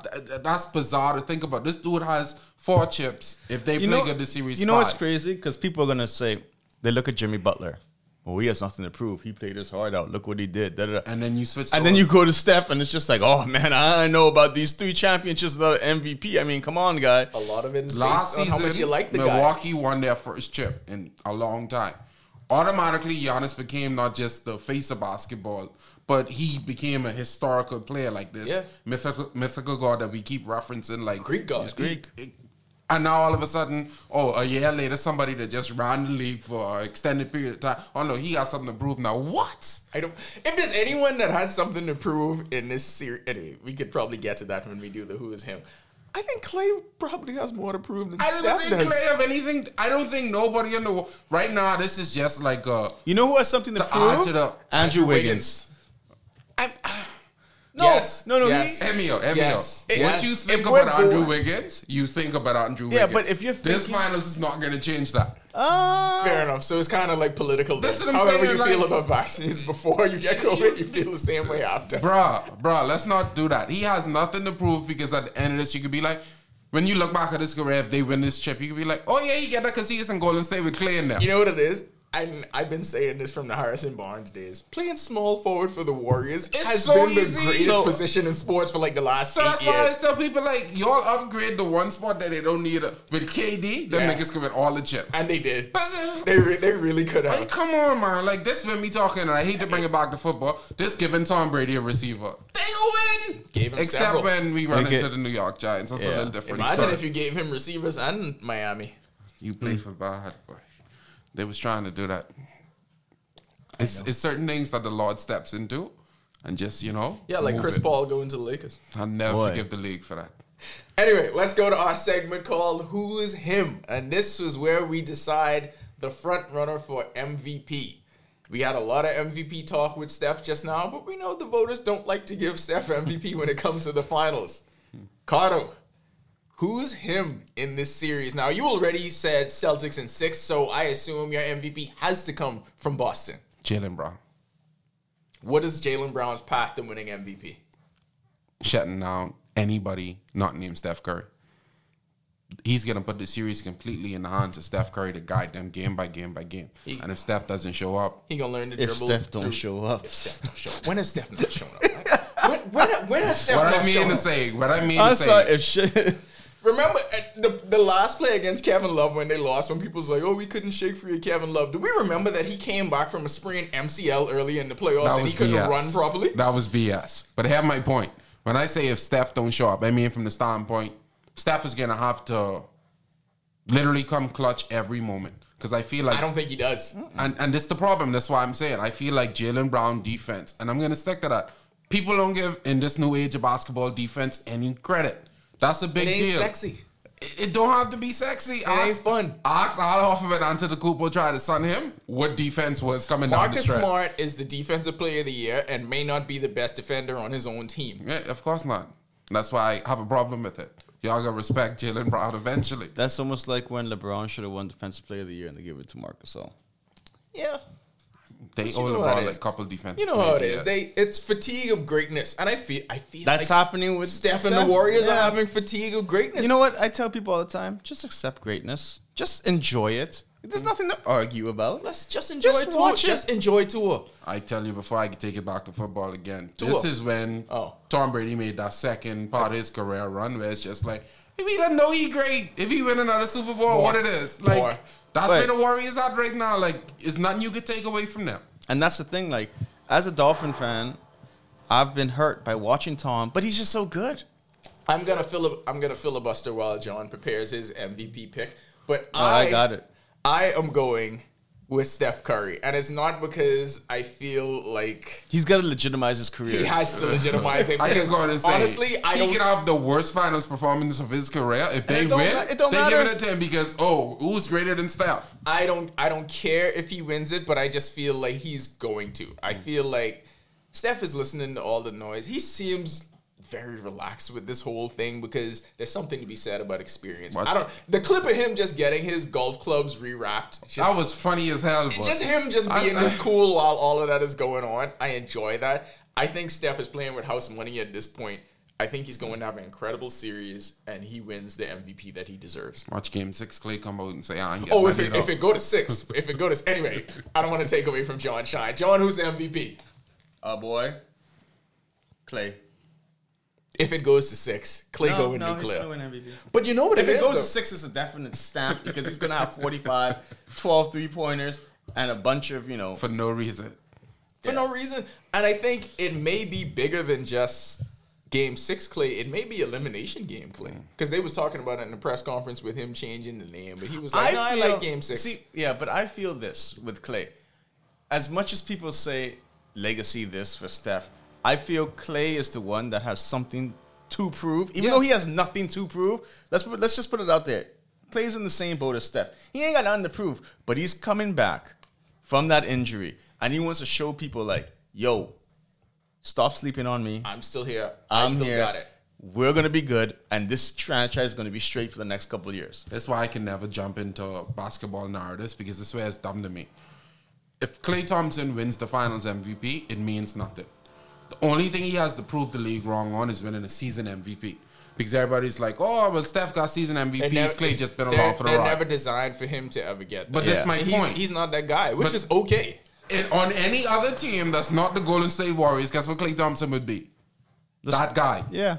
that's bizarre to think about. This dude has four chips. If they You play know, good this series, you know what's crazy? Because people are gonna say they look at Jimmy Butler. Well, he has nothing to prove. He played his heart out. Look what he did. Da, da, da. And then you switch. And to- then you go to Steph, and it's just like, oh man, I know about these three championships without MVP. I mean, come on, guy. A lot of it is last based on season, how much you like the guy. Milwaukee won their first chip in a long time. Automatically, Giannis became not just the face of basketball, but he became a historical player like this Yeah. mythical mythical god that we keep referencing, like Greek god. He's Greek. And now all of a sudden, oh, a year later, somebody that just ran the league for an extended period of time. Oh no, he got something to prove now. What? I don't. If there's anyone that has something to prove in this series, anyway, we could probably get to that when we do the Who is Him. I think Klay probably has more to prove than I don't Steph think does. Klay have anything. I don't think nobody in the wo- right now. This is just like uh, You know who has something to, To add prove? to the- Andrew Wiggins. I'm, No, Yes. no, no. Yes. he- Emio, Emio. Yes. What Yes. you think If about Andrew going- Wiggins, you think about Andrew Wiggins. Yeah, but if you're this finals is not going to change that. Uh, Fair enough. So it's kind of like political. That's then. what I'm However saying, you feel about vaccines before you get COVID, you feel the same way after. Bruh, bruh, let's not do that. He has nothing to prove because at the end of this, you could be like, when you look back at his career, if they win this chip, you could be like, oh yeah, he get that because he is in Golden State with Klay in there. You know what it is? And I've been saying this from the Harrison Barnes days. Playing small forward for the Warriors It's has so been the easy. greatest So- position in sports for like the last So eight that's why I years. tell people like y'all upgrade the one spot that they don't need. A, with KD, them Yeah. niggas can win all the chips. And they did. But, uh, They, re- they really could Like, have. come on, man. Like this when me talking, and I hate to bring it back to football. This giving Tom Brady a receiver. They go win. Gave him Except several. when we run Like into it- the New York Giants. That's a little different. Imagine story. if you gave him receivers and Miami. You play for bad, boy. They was trying to do that. It's, it's certain things that the Lord steps into, and just you know. Yeah, like move Chris it. Paul going to the Lakers. I'll never Boy. forgive the league for that. Anyway, let's go to our segment called Who is Him? And this is where we decide the front runner for MVP. We had a lot of MVP talk with Steph just now, but we know the voters don't like to give Steph MVP when it comes to the finals. Cardo, who's him in this series? Now, you already said Celtics in six, so I assume your MVP has to come from Boston. Jaylen Brown What is Jaylen Brown's path to winning MVP? shutting down anybody not named Steph Curry. He's gonna put the series completely in the hands of Steph Curry to guide them game by game by game. He- and if Steph doesn't show up, He gonna learn to If dribble. Steph don't through- show up. If Steph don't show up. When has Steph not shown up? when, when, when has Steph what not I mean shown to up? say, what I mean I'm to sorry say, if shit. Remember uh, the the last play against Kevin Love when they lost, when people's like, "Oh, we couldn't shake free of Kevin Love." Do we remember that he came back from a sprained MCL early in the playoffs and he couldn't BS. run properly? That was BS. But I have my point. When I say if Steph don't show up, I mean from the standpoint, Steph is gonna have to literally come clutch every moment. Because I feel like I don't think he does. And and this the problem. That's why I'm saying I feel like Jaylen Brown defense, and I'm gonna stick to that. People don't give in this new age of basketball defense any credit. That's a It big ain't deal. sexy. It, it don't have to be sexy. It ain't fun. Ask of it until the Cooper tried to sun him. What defense was coming down the Marcus stretch? Smart is the defensive player of the year and may not be the best defender on his own team. Yeah, of course not. That's why I have a problem with it. Y'all gotta respect Jaylen Brown eventually. That's almost like when LeBron should have won Defensive Player of the Year and they give it to Marcus. So Yeah. They you owe know how it LeBron is. a couple defense. You know how it is. They it's fatigue of greatness, and I feel I feel That's like happening with Steph and Steph? the Warriors are having fatigue of greatness. you know what I tell people all the time: just accept greatness, just enjoy it. There's nothing to argue about. Let's just enjoy Just tour. watch it. Just enjoy tour. I tell you before I can take it back to football again. Tua. This is when Oh. Tom Brady made that second part of his career run where it's just like, if he doesn't know he great, if he win another Super Bowl, More. what it is. Like More. That's where the Warriors at right now. Like it's nothing you could take away from them. And that's the thing. Like, as a Dolphin fan, I've been hurt by watching Tom, but he's just so good. I'm gonna fili- I'm gonna filibuster while John prepares his MVP pick. But Oh, I, I got it. I am going with Steph Curry, and it's not because I feel like He's got to legitimize his career. he has to legitimize it. I Because just going to say, honestly, I he don't. could have the worst finals performance of his career. If they it don't win, ma- it don't they matter. give it a ten because oh, who's greater than Steph? I don't I don't care if he wins it, but I just feel like he's going to. I feel like Steph is listening to all the noise. He seems very relaxed with this whole thing because there's something to be said about experience. Watch I don't the clip of him just getting his golf clubs rewrapped. Just, That was funny as hell. But just him just being I- this cool while all of that is going on. I enjoy that. I think Steph is playing with house money at this point. I think he's going to have an incredible series and he wins the MVP that he deserves. Watch game six, Klay come out and say, "Ah, Oh, if it, if it go to six, if it go to anyway, I don't want to take away from John Shine. John, who's the MVP? Oh boy, Klay. If it goes to six, Klay go with no, he's nuclear. gonna win MVP. But you know what If it it is, goes to six, it's a definite stamp because he's gonna have 45, 12 three pointers, and a bunch of you know. for no reason. for no reason. And I think it may be bigger than just game six Klay. It may be elimination game Klay. Mm. Because they was talking about it in the press conference with him changing the name. But he was like, no, I like game six. See, yeah, but I feel this with Klay. As much as people say legacy this for Steph, I feel Klay is the one that has something to prove. Even Yeah. though he has nothing to prove, let's put- let's just put it out there. Klay's in the same boat as Steph. He ain't got nothing to prove, but he's coming back from that injury, and he wants to show people like, "Yo, stop sleeping on me. I'm still here. i I'm still here. got it. We're gonna be good, and this franchise is gonna be straight for the next couple of years." That's why I can never jump into basketball narratives because this way is dumb to me. If Klay Thompson wins the Finals MVP, it means nothing. The only thing he has to prove the league wrong on is winning a season MVP. Because everybody's like, oh, well, Steph got season They're MVPs. never- Klay just been they're- along for the They're ride. never designed for him to ever get that. But that's Yeah. my he's, point. He's not that guy, which But- is okay. And on any other team that's not the Golden State Warriors, guess what Klay Thompson would be? that guy. Yeah,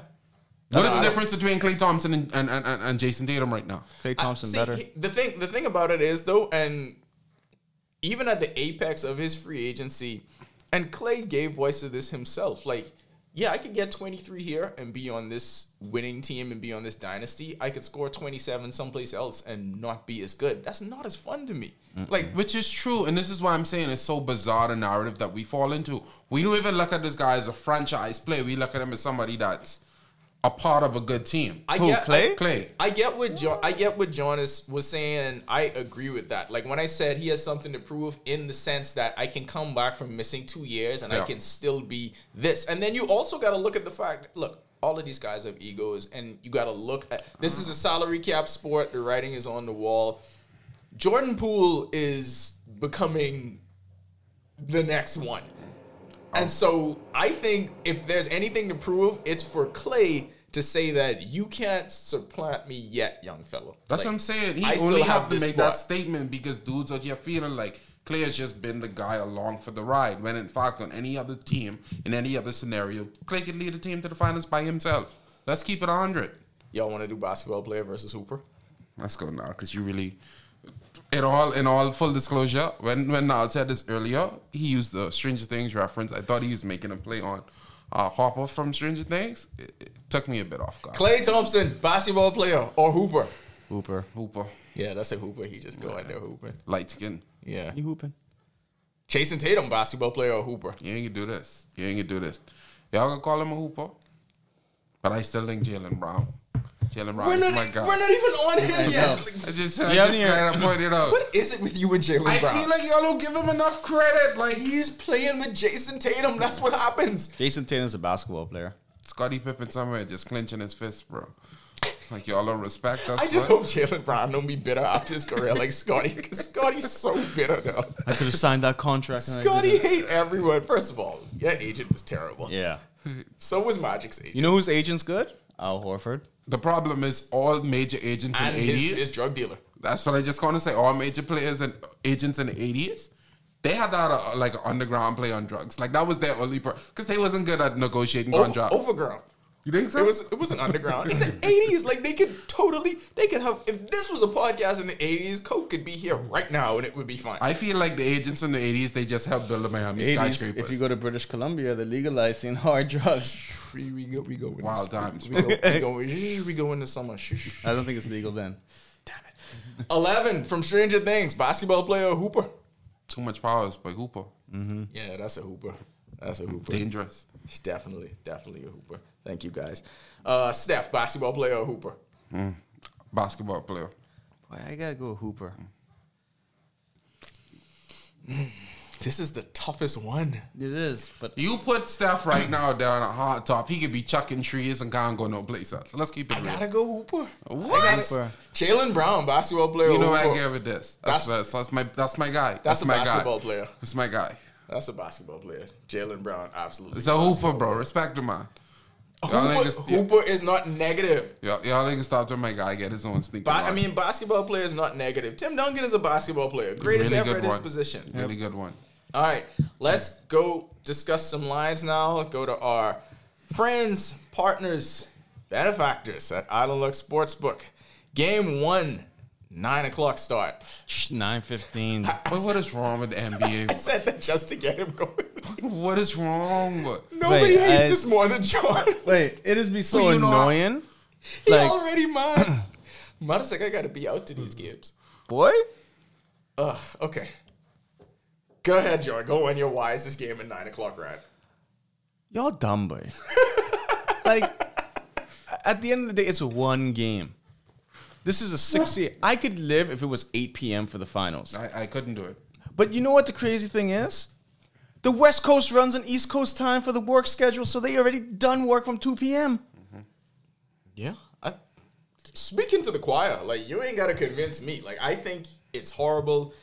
What is the I difference between Klay Thompson and, and, and, and Jayson Tatum right now? Klay Thompson See, better. he- the thing, the thing about it is though, and even at the apex of his free agency, and Klay gave voice to this himself. Like, yeah, I could get 23 here and be on this winning team and be on this dynasty. I could score 27 someplace else and not be as good. That's not as fun to me. Like, Which is true, and this is why I'm saying it's so bizarre the narrative that we fall into. We don't even look at this guy as a franchise player. We look at him as somebody that's a part of a good team. I Who, get Klay? I, Klay. I get what jo- I get what Jonas was saying, and I agree with that. Like when I said he has something to prove, in the sense that I can come back from missing two years and I can still be this. And then you also got to look at the fact. Look, all of these guys have egos, and you got to look at this is a salary cap sport. The writing is on the wall. Jordan Poole is becoming the next one. And oh. so I think if there's anything to prove, it's for Klay to say that you can't supplant me yet, young fellow. That's Like, what I'm saying. He I only have have to make that statement because dudes out here feeling like Klay has just been the guy along for the ride. When in fact, on any other team, in any other scenario, Klay could lead a team to the finals by himself. Let's keep it 100. Y'all want to do basketball player versus Hooper? Let's go now, because you really. In all, in all full disclosure, when when Niall said this earlier, he used the Stranger Things reference. I thought he was making a play on uh, Hopper from Stranger Things. It, it took me a bit off guard. Klay Thompson, basketball player or Hooper? Hooper. Hooper, Yeah, that's a Hooper. He just go out there hooping. light skin. Yeah. You hooping? Jayson Tatum, basketball player or Hooper? You ain't gonna do this. You ain't gonna do this. Y'all gonna call him a hooper, but I still think Jaylen Brown. Jaylen Brown We're is not, my guy. we're not even on him yet. know. I just, I You just haven't even- gotta point it out. what is it with you and Jaylen Brown? I feel like y'all don't give him enough credit. Like he's playing with Jayson Tatum. That's what happens. Jayson Tatum's a basketball player. Scottie Pippen somewhere just clenching his fist, bro. Like y'all don't respect us. I just bro. hope Jaylen Brown don't be bitter after his career like Scottie, because Scottie's so bitter now. I could have signed that contract. and I Scottie didn't. hate everyone. First of all, your agent was terrible. Yeah. So was Magic's agent. You know whose agent's good? Al Horford. The problem is all major agents and in the 80s. his drug dealer. That's what I just want to say. All major players and agents in the 80s, they had that uh, like an underground play on drugs. Like that was their only part because they wasn't good at negotiating Over, contracts. overground. You think so? It was it was an underground. It's the eighties. Like they could totally they could have if this was a podcast in the eighties, Coke could be here right now and it would be fine. I feel like the agents in the 80s, they just helped build the Miami 80s, skyscrapers. if you go to British Columbia, they're legalizing hard drugs. We, we go we go in Wild the, times. We go we go, we go in the summer. I don't think it's legal then. Damn it. Eleven from Stranger Things, basketball player hooper. Too much powers by Hooper. Mm-hmm. Yeah, that's a hooper. That's a hooper. Dangerous. Definitely, definitely a hooper. Thank you guys. Uh, Steph, basketball player or hooper? Mm. Basketball player. Boy, I gotta go Hooper. Mm. This is the toughest one. It is, but You put Steph right now down at hard top. He could be chucking trees and can't go no place else. Let's keep it I real. gotta go hooper. What? I gotta- Jaylen Brown, basketball player. You or know I hooper? give it this. That's, that's, that's my that's my guy. That's, That's a my basketball guy. player. That's my guy. That's a basketball player. Jaylen Brown, absolutely. It's a hooper, bro. Respect the man. Y'all Hooper, niggas, y- hooper is not negative. y'all, y'all niggas stop to my guy get his own sneaker. Ba- I line. mean, basketball player is not negative. Tim Duncan is a basketball player, greatest Really ever good at his one. position. really good one. All right, let's go discuss some lines now. Go to our friends, partners, benefactors at Island Luck Sportsbook. Game one, nine o'clock start. nine fifteen. But what is wrong with the NBA? I NBA? said that just to get him going. what is wrong with? Nobody Wait, hates I- this more than John. Wait, it is be so Well, you know, annoying. he like- already mad. Mada's like, I gotta be out to these games. Boy, Ugh, okay. Go ahead, John. Go on your why is this game at nine o'clock right? y'all dumb boy. like at the end of the day, it's one game. This is a sixty. I could live if it was eight p.m. for the finals. I, I couldn't do it. But you know what the crazy thing is? The West Coast runs on East Coast time for the work schedule, so they already done work from two p.m. Mm-hmm. Yeah. I, speaking to the choir, like you ain't gotta convince me. Like I think it's horrible.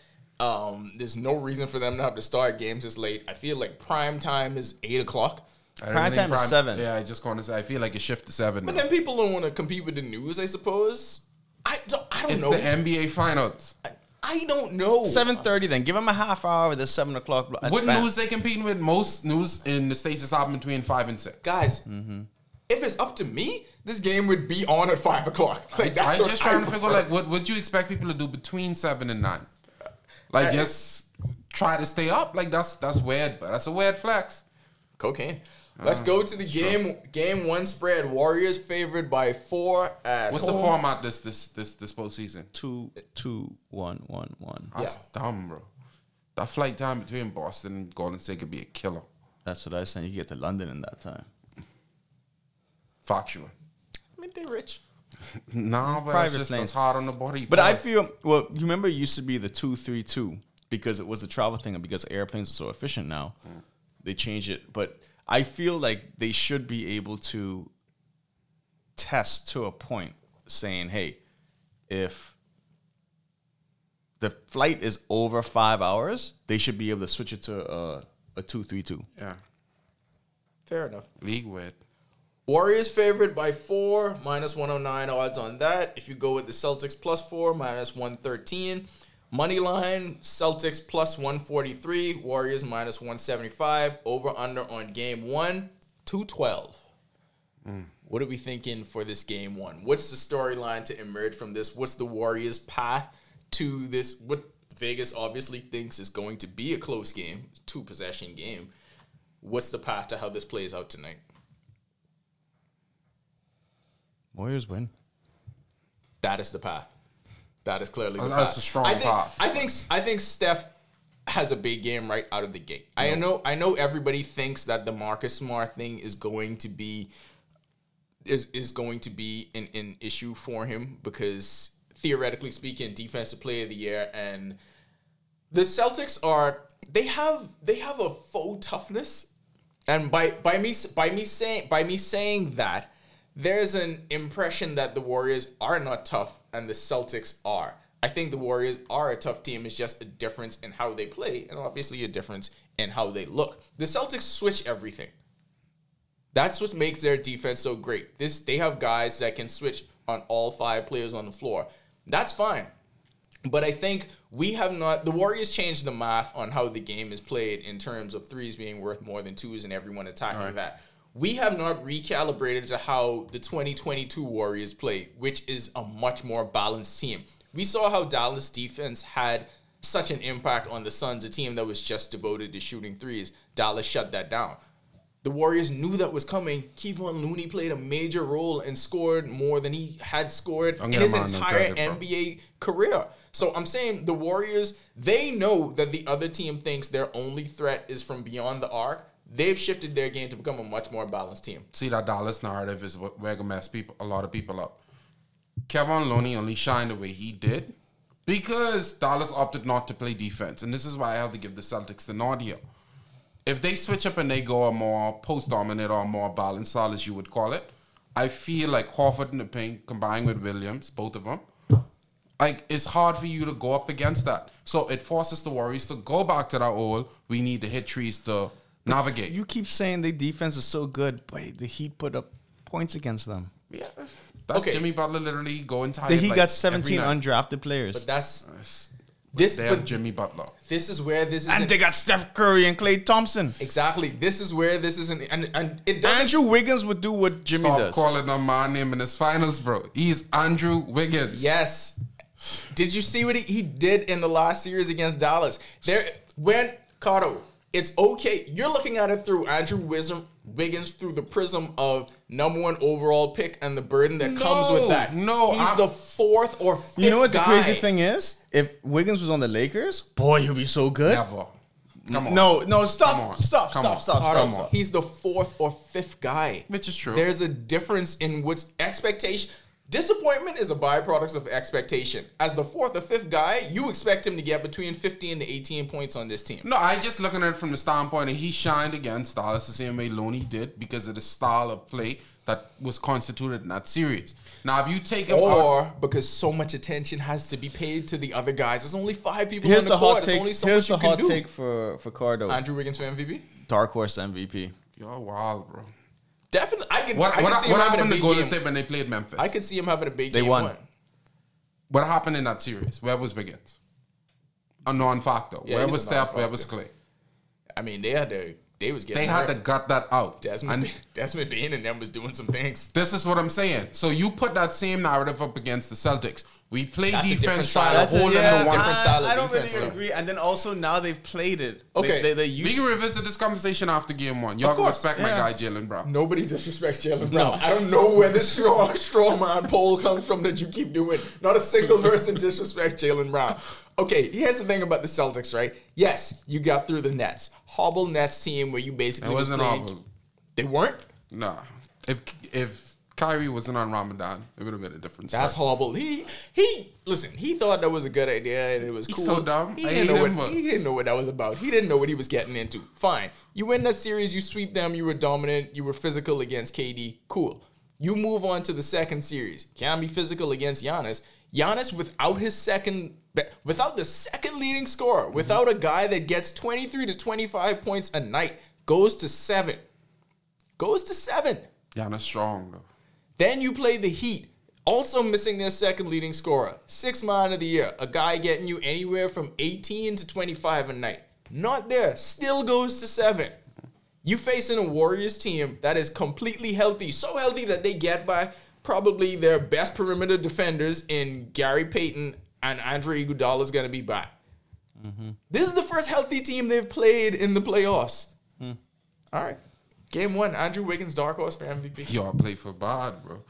Um, there's no reason for them to have to start games this late. I feel like prime time is eight o'clock. Prime really time is seven. Yeah, I just want to say I feel like it shift to seven. But now. then people don't want to compete with the news, I suppose. I don't, I don't It's know. It's the NBA finals. I, I don't know. Seven thirty, then give them a half hour with the seven o'clock. blo- What bam. news they competing with? Most news in the states is happening between five and six. Guys, if it's up to me, this game would be on at five o'clock. Like that's I'm what just I trying to figure prefer. like what would you expect people to do between seven and nine? Like just try to stay up. Like that's that's weird, but that's a weird flex. cocaine. Mm. Let's go to the game. Game one spread. Warriors favored by four at What's the home. format this this this this postseason? Two, two, one, one, one. That's Yeah. dumb, bro. That flight time between Boston and Golden State could be a killer. That's what I was saying. You get to London in that time. Factual. I mean, they're rich. Nah, but Private just planes. hard on the body. But I feel well. You remember it used to be the two three two because it was the travel thing, and because airplanes are so efficient now, mm. they changed it. But I feel like they should be able to test to a point, saying, "Hey, if the flight is over five hours, they should be able to switch it to a, a two three two. yeah, Fair enough. league weird. Warriors favored by four, minus 109 odds on that. If you go with the Celtics plus four, minus 113. Money line, Celtics plus 143, Warriors minus 175. Over under on game one, 212. Mm. What are we thinking for this game one? What's the storyline to emerge from this? What's the Warriors' path to this? What Vegas obviously thinks is going to be a close game, two possession game. What's the path to how this plays out tonight? Warriors win. That is the path. That is clearly the That's path. a strong I think, path. I think I think Steph has a big game right out of the gate. I know I know everybody thinks that the Marcus Smart thing is going to be is is going to be an, an issue for him because theoretically speaking, defensive player of the year and the Celtics are they have they have a faux toughness, and by by me by me saying by me saying that, there's an impression that the Warriors are not tough and the Celtics are. I think the Warriors are a tough team. It's just a difference in how they play, and obviously a difference in how they look. The Celtics switch everything. That's what makes their defense so great. This they have guys that can switch on all five players on the floor. That's fine. But I think we have not. The Warriors changed the math on how the game is played in terms of threes being worth more than twos and everyone attacking Right. that. We have not recalibrated to how the 2022 Warriors play, which is a much more balanced team. We saw how Dallas defense had such an impact on the Suns, a team that was just devoted to shooting threes. Dallas shut that down. The Warriors knew that was coming. Kevon Looney played a major role and scored more than he had scored in his him on no entire credit, bro. NBA career. So I'm saying the Warriors, they know that the other team thinks their only threat is from beyond the arc. They've shifted their game to become a much more balanced team. See that Dallas narrative is what we're gonna mess people a lot of people up. Kevon Looney only shined the way he did because Dallas opted not to play defense, and this is why I have to give the Celtics the nod here. If they switch up and they go a more post dominant or more balanced style, as you would call it, I feel like Horford and the Pink combined with Williams, both of them, like it's hard for you to go up against that. So it forces the Warriors to go back to that old. We need to hit trees to navigate. You keep saying the defense is so good, but the Heat put up points against them. Yeah, that's Okay. Jimmy Butler literally going tired. The Heat like, got 17 undrafted players. But that's this. They have But Jimmy Butler. this is where this is. and they got Steph Curry and Klay Thompson. exactly. This is where this is, an, and and it doesn't. Andrew Wiggins would do what Jimmy Stop does. calling him my name in his finals, bro. He's Andrew Wiggins. Yes. Did you see what he, he did in the last series against Dallas? There, when Cardo, it's okay. You're looking at it through Andrew Wisdom, Wiggins through the prism of number one overall pick and the burden that comes with that. no, he's I'm- the fourth or fifth You know what the guy. crazy thing is? If Wiggins was on the Lakers, boy, he'd be so good. Never. Come on. No, no, stop, Come on. stop, Come stop, on. stop, Come stop, stop. He's the fourth or fifth guy. Which is true. There's a difference in what's expectation. Disappointment is a byproduct of expectation. As the fourth or fifth guy, you expect him to get between 15 to 18 points on this team. No, I just looking at it from the standpoint that he shined against Dallas the same way Looney did because of the style of play that was constituted in that series. Now, if you take him out, Or because so much attention has to be paid to the other guys. There's only five people Here's on the the court. hot There's take. only so Here's much the you hot can do. take for for Cardo. Andrew Wiggins for MVP. Dark horse MVP. you're wild, bro. Definitely, I could. What, I what, could see what having a happened to big Golden game. State when they played Memphis? I could see him having a big They game. won. one. What happened in that series? Where was Wiggins? A non-factor. Yeah, Where was Steph? Where non-factor. was Klay? I mean, they had to. They was getting. They had to gut that out. Desmond, And Desmond Bane and them was doing some things. this is what I'm saying. So you put that same narrative up against the Celtics. We play That's defense, style. try to That's a- hold them yeah, to one. different style of I don't defense, really though. agree. And then also now they've played it. Okay. They, they, they We can revisit this conversation after game one. Y'all can course, respect my guy Jaylen Brown. Nobody disrespects Jaylen Brown. I don't know where this straw, straw man poll comes from that you keep doing. Not a single person disrespects Jaylen Brown. Okay, here's the thing about the Celtics, right? Yes, you got through the Nets. Hobble Nets team where you basically It was wasn't playing- awful. They weren't? Nah. If if Kyrie wasn't on Ramadan, it would have been a different story. That's horrible. He he listen, he thought that was a good idea and it was He's cool. so dumb. He I didn't, know what, he didn't know what that was about. He didn't know what he was getting into. Fine. You win that series, you sweep them, you were dominant, you were physical against KD. Cool. You move on to the second series. Can be physical against Giannis. Giannis without his second without the second leading scorer, mm-hmm. without a guy that gets 23 to 25 points a night, goes to 7. Goes to 7. Giannis strong though. Then you play the Heat, also missing their second leading scorer, six man of the year, a guy getting you anywhere from 18 to 25 a night. Not there, still goes to seven. You facing a Warriors team that is completely healthy, so healthy that they get by probably their best perimeter defenders in Gary Payton and Andre Iguodala is going to be back. Mm-hmm. This is the first healthy team they've played in the playoffs. Hmm. All right. Game one, Andrew Wiggins, dark horse for MVP. Y'all play for bad, bro.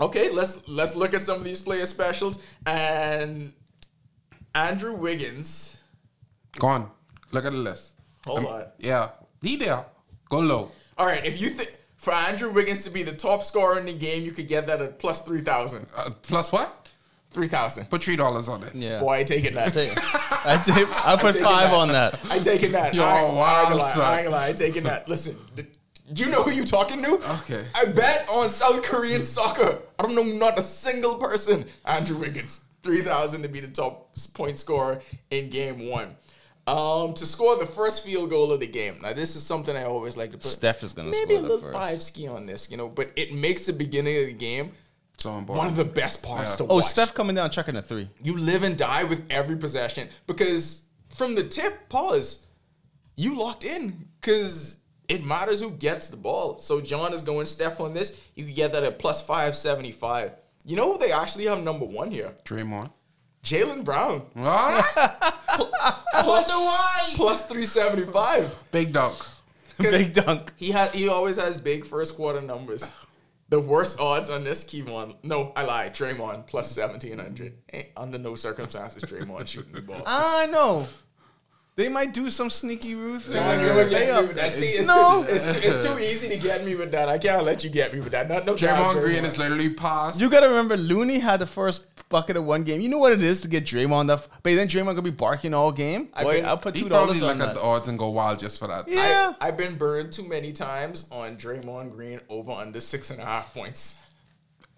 Okay, let's let's look at some of these player specials. And Andrew Wiggins. Go on. Look at the list. Hold um, on. Yeah. He there. Go low. All right, if you think for Andrew Wiggins to be the top scorer in the game, you could get that at plus three thousand. Uh, plus what? Three thousand. Put three dollars on it. Yeah. Boy, I take it that. Take- I, take, I put taking five that. on that. I taking that. Yo, I, ain't- I ain't wild, gonna lie. I ain't gonna lie. I taking that. Listen, th- you know who you talking to? Okay. I bet on South Korean soccer. I don't know not a single person. Andrew Wiggins, three thousand to be the top point scorer in game one. Um, to score the first field goal of the game. Now, this is something I always like to put. Steph is gonna maybe score a little first. five ski on this, you know, but it makes the beginning of the game So one of the best parts Yeah. to Oh, watch Steph coming down checking a three. you live and die with every possession because from the tip pause you locked in because it matters who gets the ball so john is going steph on this you can get that at plus 575 you know who they actually have number one here Draymond. Jalen brown What? plus, plus 375 Big dunk. Big dunk. He has he always has big first quarter numbers. The worst odds on this, Kevon. No, I lied. Draymond plus seventeen hundred. Eh, under no circumstances Draymond shooting the ball. I know. They might do some sneaky Ruth thing Nah, and you give a would with layup. that. See, it's, No. too, it's, too, it's too easy to get me with that. I can't let you get me with that. Not no Draymond Green is literally past. You gotta remember, Looney had the first bucket of one game. You know what it is to get Draymond up, but then Draymond gonna be barking all game. I've Boy, been- I'll put he two probably dollars look on at that. the odds and go wild just for that. Yeah. I, I've been burned too many times on Draymond Green over under six and a half points.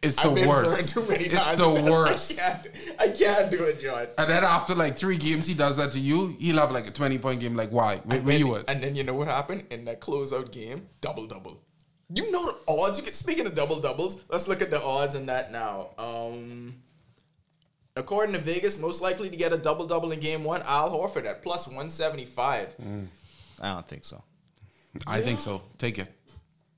It's the I've been worst. burned too many it's times. the worst. I can't, I can't do it, John. And then after like three games, he does that to you. He'll have like a twenty point game. Like why? Where, And where then, you was? and then you know what happened in that closeout game? Double double. You know the odds. You get speaking of double doubles. Let's look at the odds in that now. Um, according to Vegas, most likely to get a double double in game one, Al Horford at plus one seventy five. I don't think so. I think so. Take it.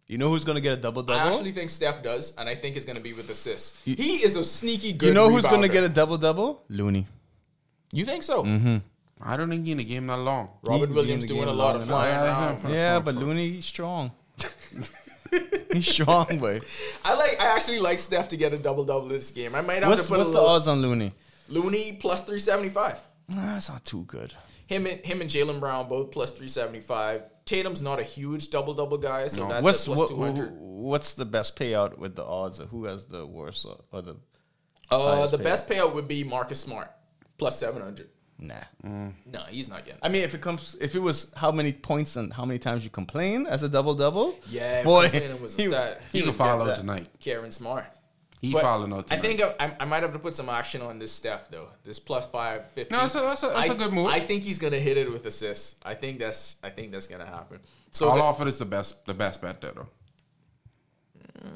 You know who's gonna get a double double? I actually think Steph does, and I think it's going to be with assists. he is a sneaky good. You know who's gonna get a double double? Looney. You think so? Mm-hmm. I don't think he in the game that long. Robert He- Williams he doing a lot of flying Yeah, around. yeah. Yeah, but Looney, he's strong. he's strong, boy. I like. I actually like Steph to get a double double this game. I might have What's, to put what's a the odds on Looney? Looney plus three seventy five. Nah, that's not too good. Him and him and Jaylen Brown both plus three seventy five. Tatum's not a huge double double guy, so No. that's What's plus what, two hundred. what's the best payout with the odds? Of who has the worst or- or the Uh, the payout? best payout would be Marcus Smart plus seven hundred. nah? No, he's not getting. I mean, if it comes, if it was how many points and how many times you complain as a double double, Yeah, boy, complaining was a stat. He would can follow get out that. tonight. Karen Smart. He But following out I think I, I might have to put some action on this Steph though. This plus five fifty. No, that's a- that's a- that's a a good move. I think he's gonna hit it with assists. I think that's I think that's gonna happen. So All the- offer this the best. The best bet there though.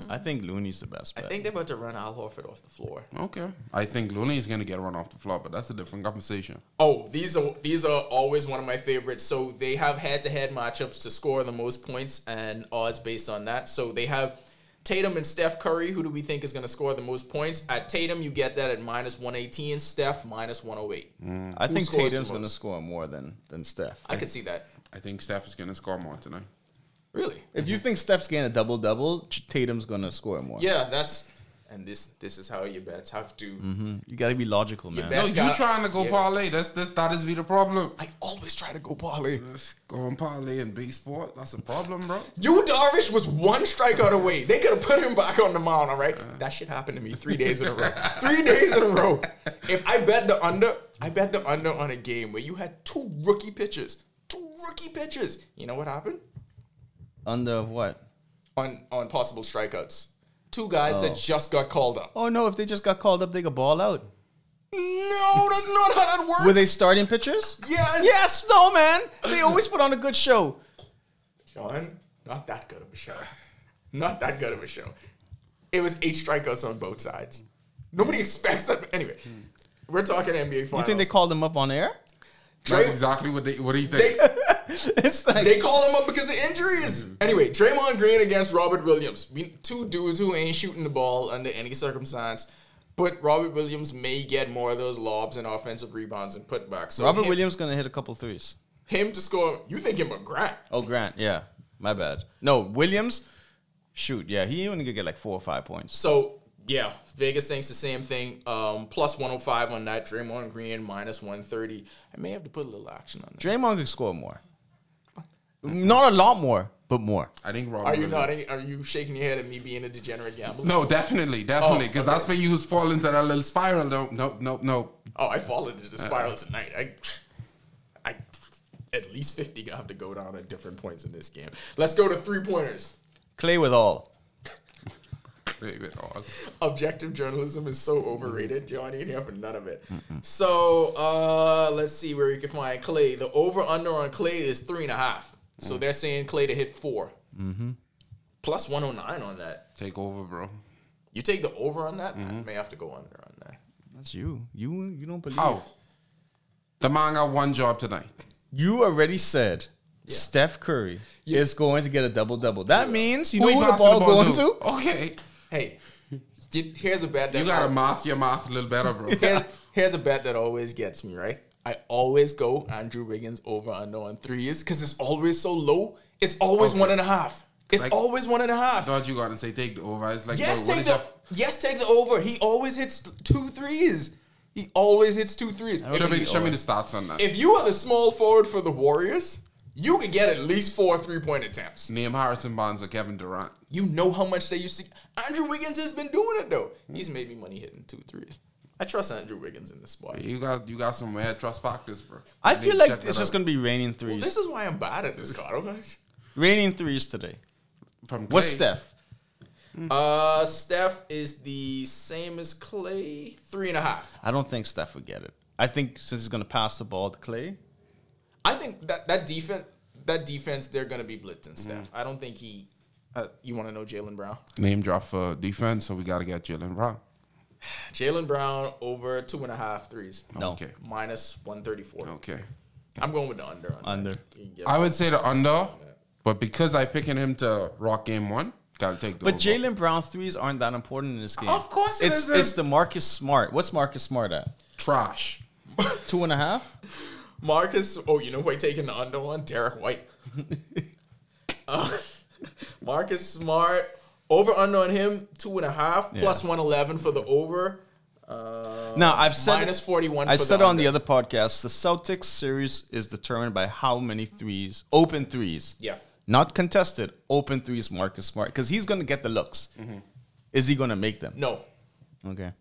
I think Looney's the best I think they're about to run Al Horford off the floor. Okay. I think Looney is gonna get run off the floor, but that's a different conversation. Oh, these are these are always one of my favorites. So they have head to head matchups to score the most points and odds based on that. So they have Tatum and Steph Curry. Who do we think is going to score the most points? At Tatum, you get that at minus one eighteen. Steph minus one hundred eight. Mm. I Who think Tatum's going to score more than than Steph. I could see that. I think Steph is gonna score more tonight. Really? If you mm-hmm. think Steph's getting a double double, Tatum's going to score more. Yeah, that's and this this is how your bets have to. Mm-hmm. you got to be logical, man. bet. No, you got- trying to go yeah. parlay? That's this. That is be the problem. I always try to go parlay. Let's go and parlay in baseball. That's a problem, bro. Yu Darvish was one strikeout away. They could have put him back on the mound, all right? That shit happened to me three days in a row. three days in a row. If I bet the under, I bet the under on a game where you had two rookie pitchers. Two rookie pitchers. You know what happened? Under of what? On on possible strikeouts. Two guys Oh. that just got called up. Oh no! If they just got called up, they could ball out. No, that's not how that works. Were they starting pitchers? Yes. Yes. No, man. They always put on a good show. John, not that good of a show. Not that good of a show. It was eight strikeouts on both sides. Nobody expects that. Anyway, we're talking NBA finals. You think they called them up on air? That's Dray- exactly what they what he They, thinks. it's like they call him up because of injuries. Anyway, Draymond Green against Robert Williams. We, two dudes who ain't shooting the ball under any circumstance. But Robert Williams may get more of those lobs and offensive rebounds and putbacks. So Robert him, Williams gonna hit a couple threes. him to score. You think him a Grant? Oh, Grant. Yeah, my bad. No, Williams. Shoot, yeah, he only could get like four or five points. So yeah, Vegas thinks the same thing. Um, plus 105 on that. Draymond Green minus 130. I may have to put a little action on that. Draymond could score more. Not a lot more, but more. I think Robert. Are you not? Are you shaking your head at me being a degenerate gambler? No, definitely, definitely, Oh, because okay. that's where you fall into that little spiral. No, no, no, no. Oh, I fall into the spiral tonight. I, I, at least 50 have to go down at different points in this game. Let's go to three pointers. Klay with all. Wait, wait, oh, Objective journalism is so overrated. John ain't here for none of it. So uh, let's see where you can find Klay. The over under on Klay is three and a half. So they're saying Klay to hit 4 mm-hmm. Plus 109 on that. Take over, bro. You take the over on that? Mm-hmm. I may have to go under on that. That's you. You you don't believe. How? The man got one job tonight. You already said Steph Curry is going to get a double double. That means you know he who the passing ball, going to? to. Okay. Hey, get- here's a bet that You gotta I- math your math a little better, bro. here's, here's a bet that always gets me right. I always go Andrew Wiggins over under on threes because it's always so low It's always Okay. one and a half. It's Like- always one and a half. I thought you were gonna say take the over. It's like, Yes, bro, take the yes, take the over. He always hits two threes. He always hits two threes. Show me, show me the stats on that. If you are the small forward for the Warriors, you could get at least four three point attempts. Name Harrison Barnes or Kevin Durant. You know how much they used to. Andrew Wiggins has been doing it though. He's made me money hitting two threes. I trust Andrew Wiggins in this spot. You got you got some mad trust factors, bro. I You need feel like it's just out. gonna be raining Well, threes. this is why I'm bad at this card. Okay. raining threes today. from What's Steph? Uh, Steph is the same as Klay, three and a half. I don't think Steph would get it. I think since he's gonna pass the ball to Klay, I think that that defense, that defense, they're gonna be blitzing Steph. I don't think he. Uh, you want to know Jaylen Brown? Name drop for defense, so we got to get Jaylen Brown. Jaylen Brown over two and a half threes. No. Okay. Minus one thirty four. Okay. I'm going with the under. On that. Under. You can get I would say the under, but because I picking him to rock game one, gotta take the but over. Jaylen Brown threes aren't that important in this game. Of course it it's isn't. it's the Marcus Smart. What's Marcus Smart at? trash. Two and a half. Marcus. Oh, you know who I taking the under one? Derrick White. uh, Marcus Smart over under on him two and a half plus one eleven for the over. Uh, Now I've said 41 I for said the on the other podcast, the Celtics series is determined by how many threes, open threes. Yeah. Not contested, open threes. Marcus Smart, because he's gonna get the looks. Mm-hmm. Is he gonna make them? no, Okay.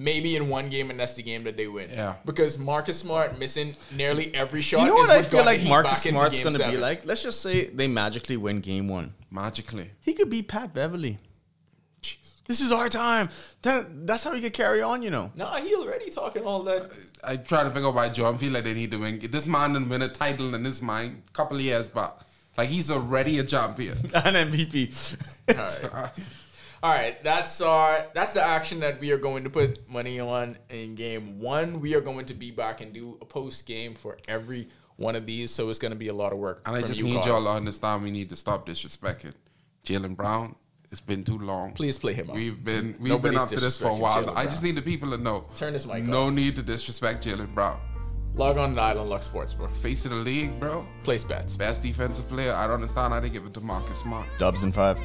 Maybe in one game, and that's the game that they win. Yeah. because Marcus Smart missing nearly every shot. You know is what I feel like the Heat Marcus back Smart's gonna be like? Let's just say they magically win game one. Magically. He could be Pat Beverley. This is our time. That, that's how we could carry on, you know. Nah, he already talking all that. I try to figure out why Joe. I feel like they need to win. This man didn't win a title in his mind a couple of years back. Like he's already a champion. An MVP. All right. All right, that's our that's the action that we are going to put money on in game one. We are going to be back and do a post game for every one of these, so it's going to be a lot of work. And I just you, need Carl. y'all to understand we need to stop disrespecting Jaylen Brown. It's been too long. Please play him out. We've been we've Nobody's been up to this for a while. Jaylen I just Brown. need the people to know. Turn this mic No off. need to disrespect Jaylen Brown. Log on to Island Luck Sports, bro. Face of the league, bro. Place bets. Best defensive player. I don't understand how they give it to Marcus Smart. Dubs and five.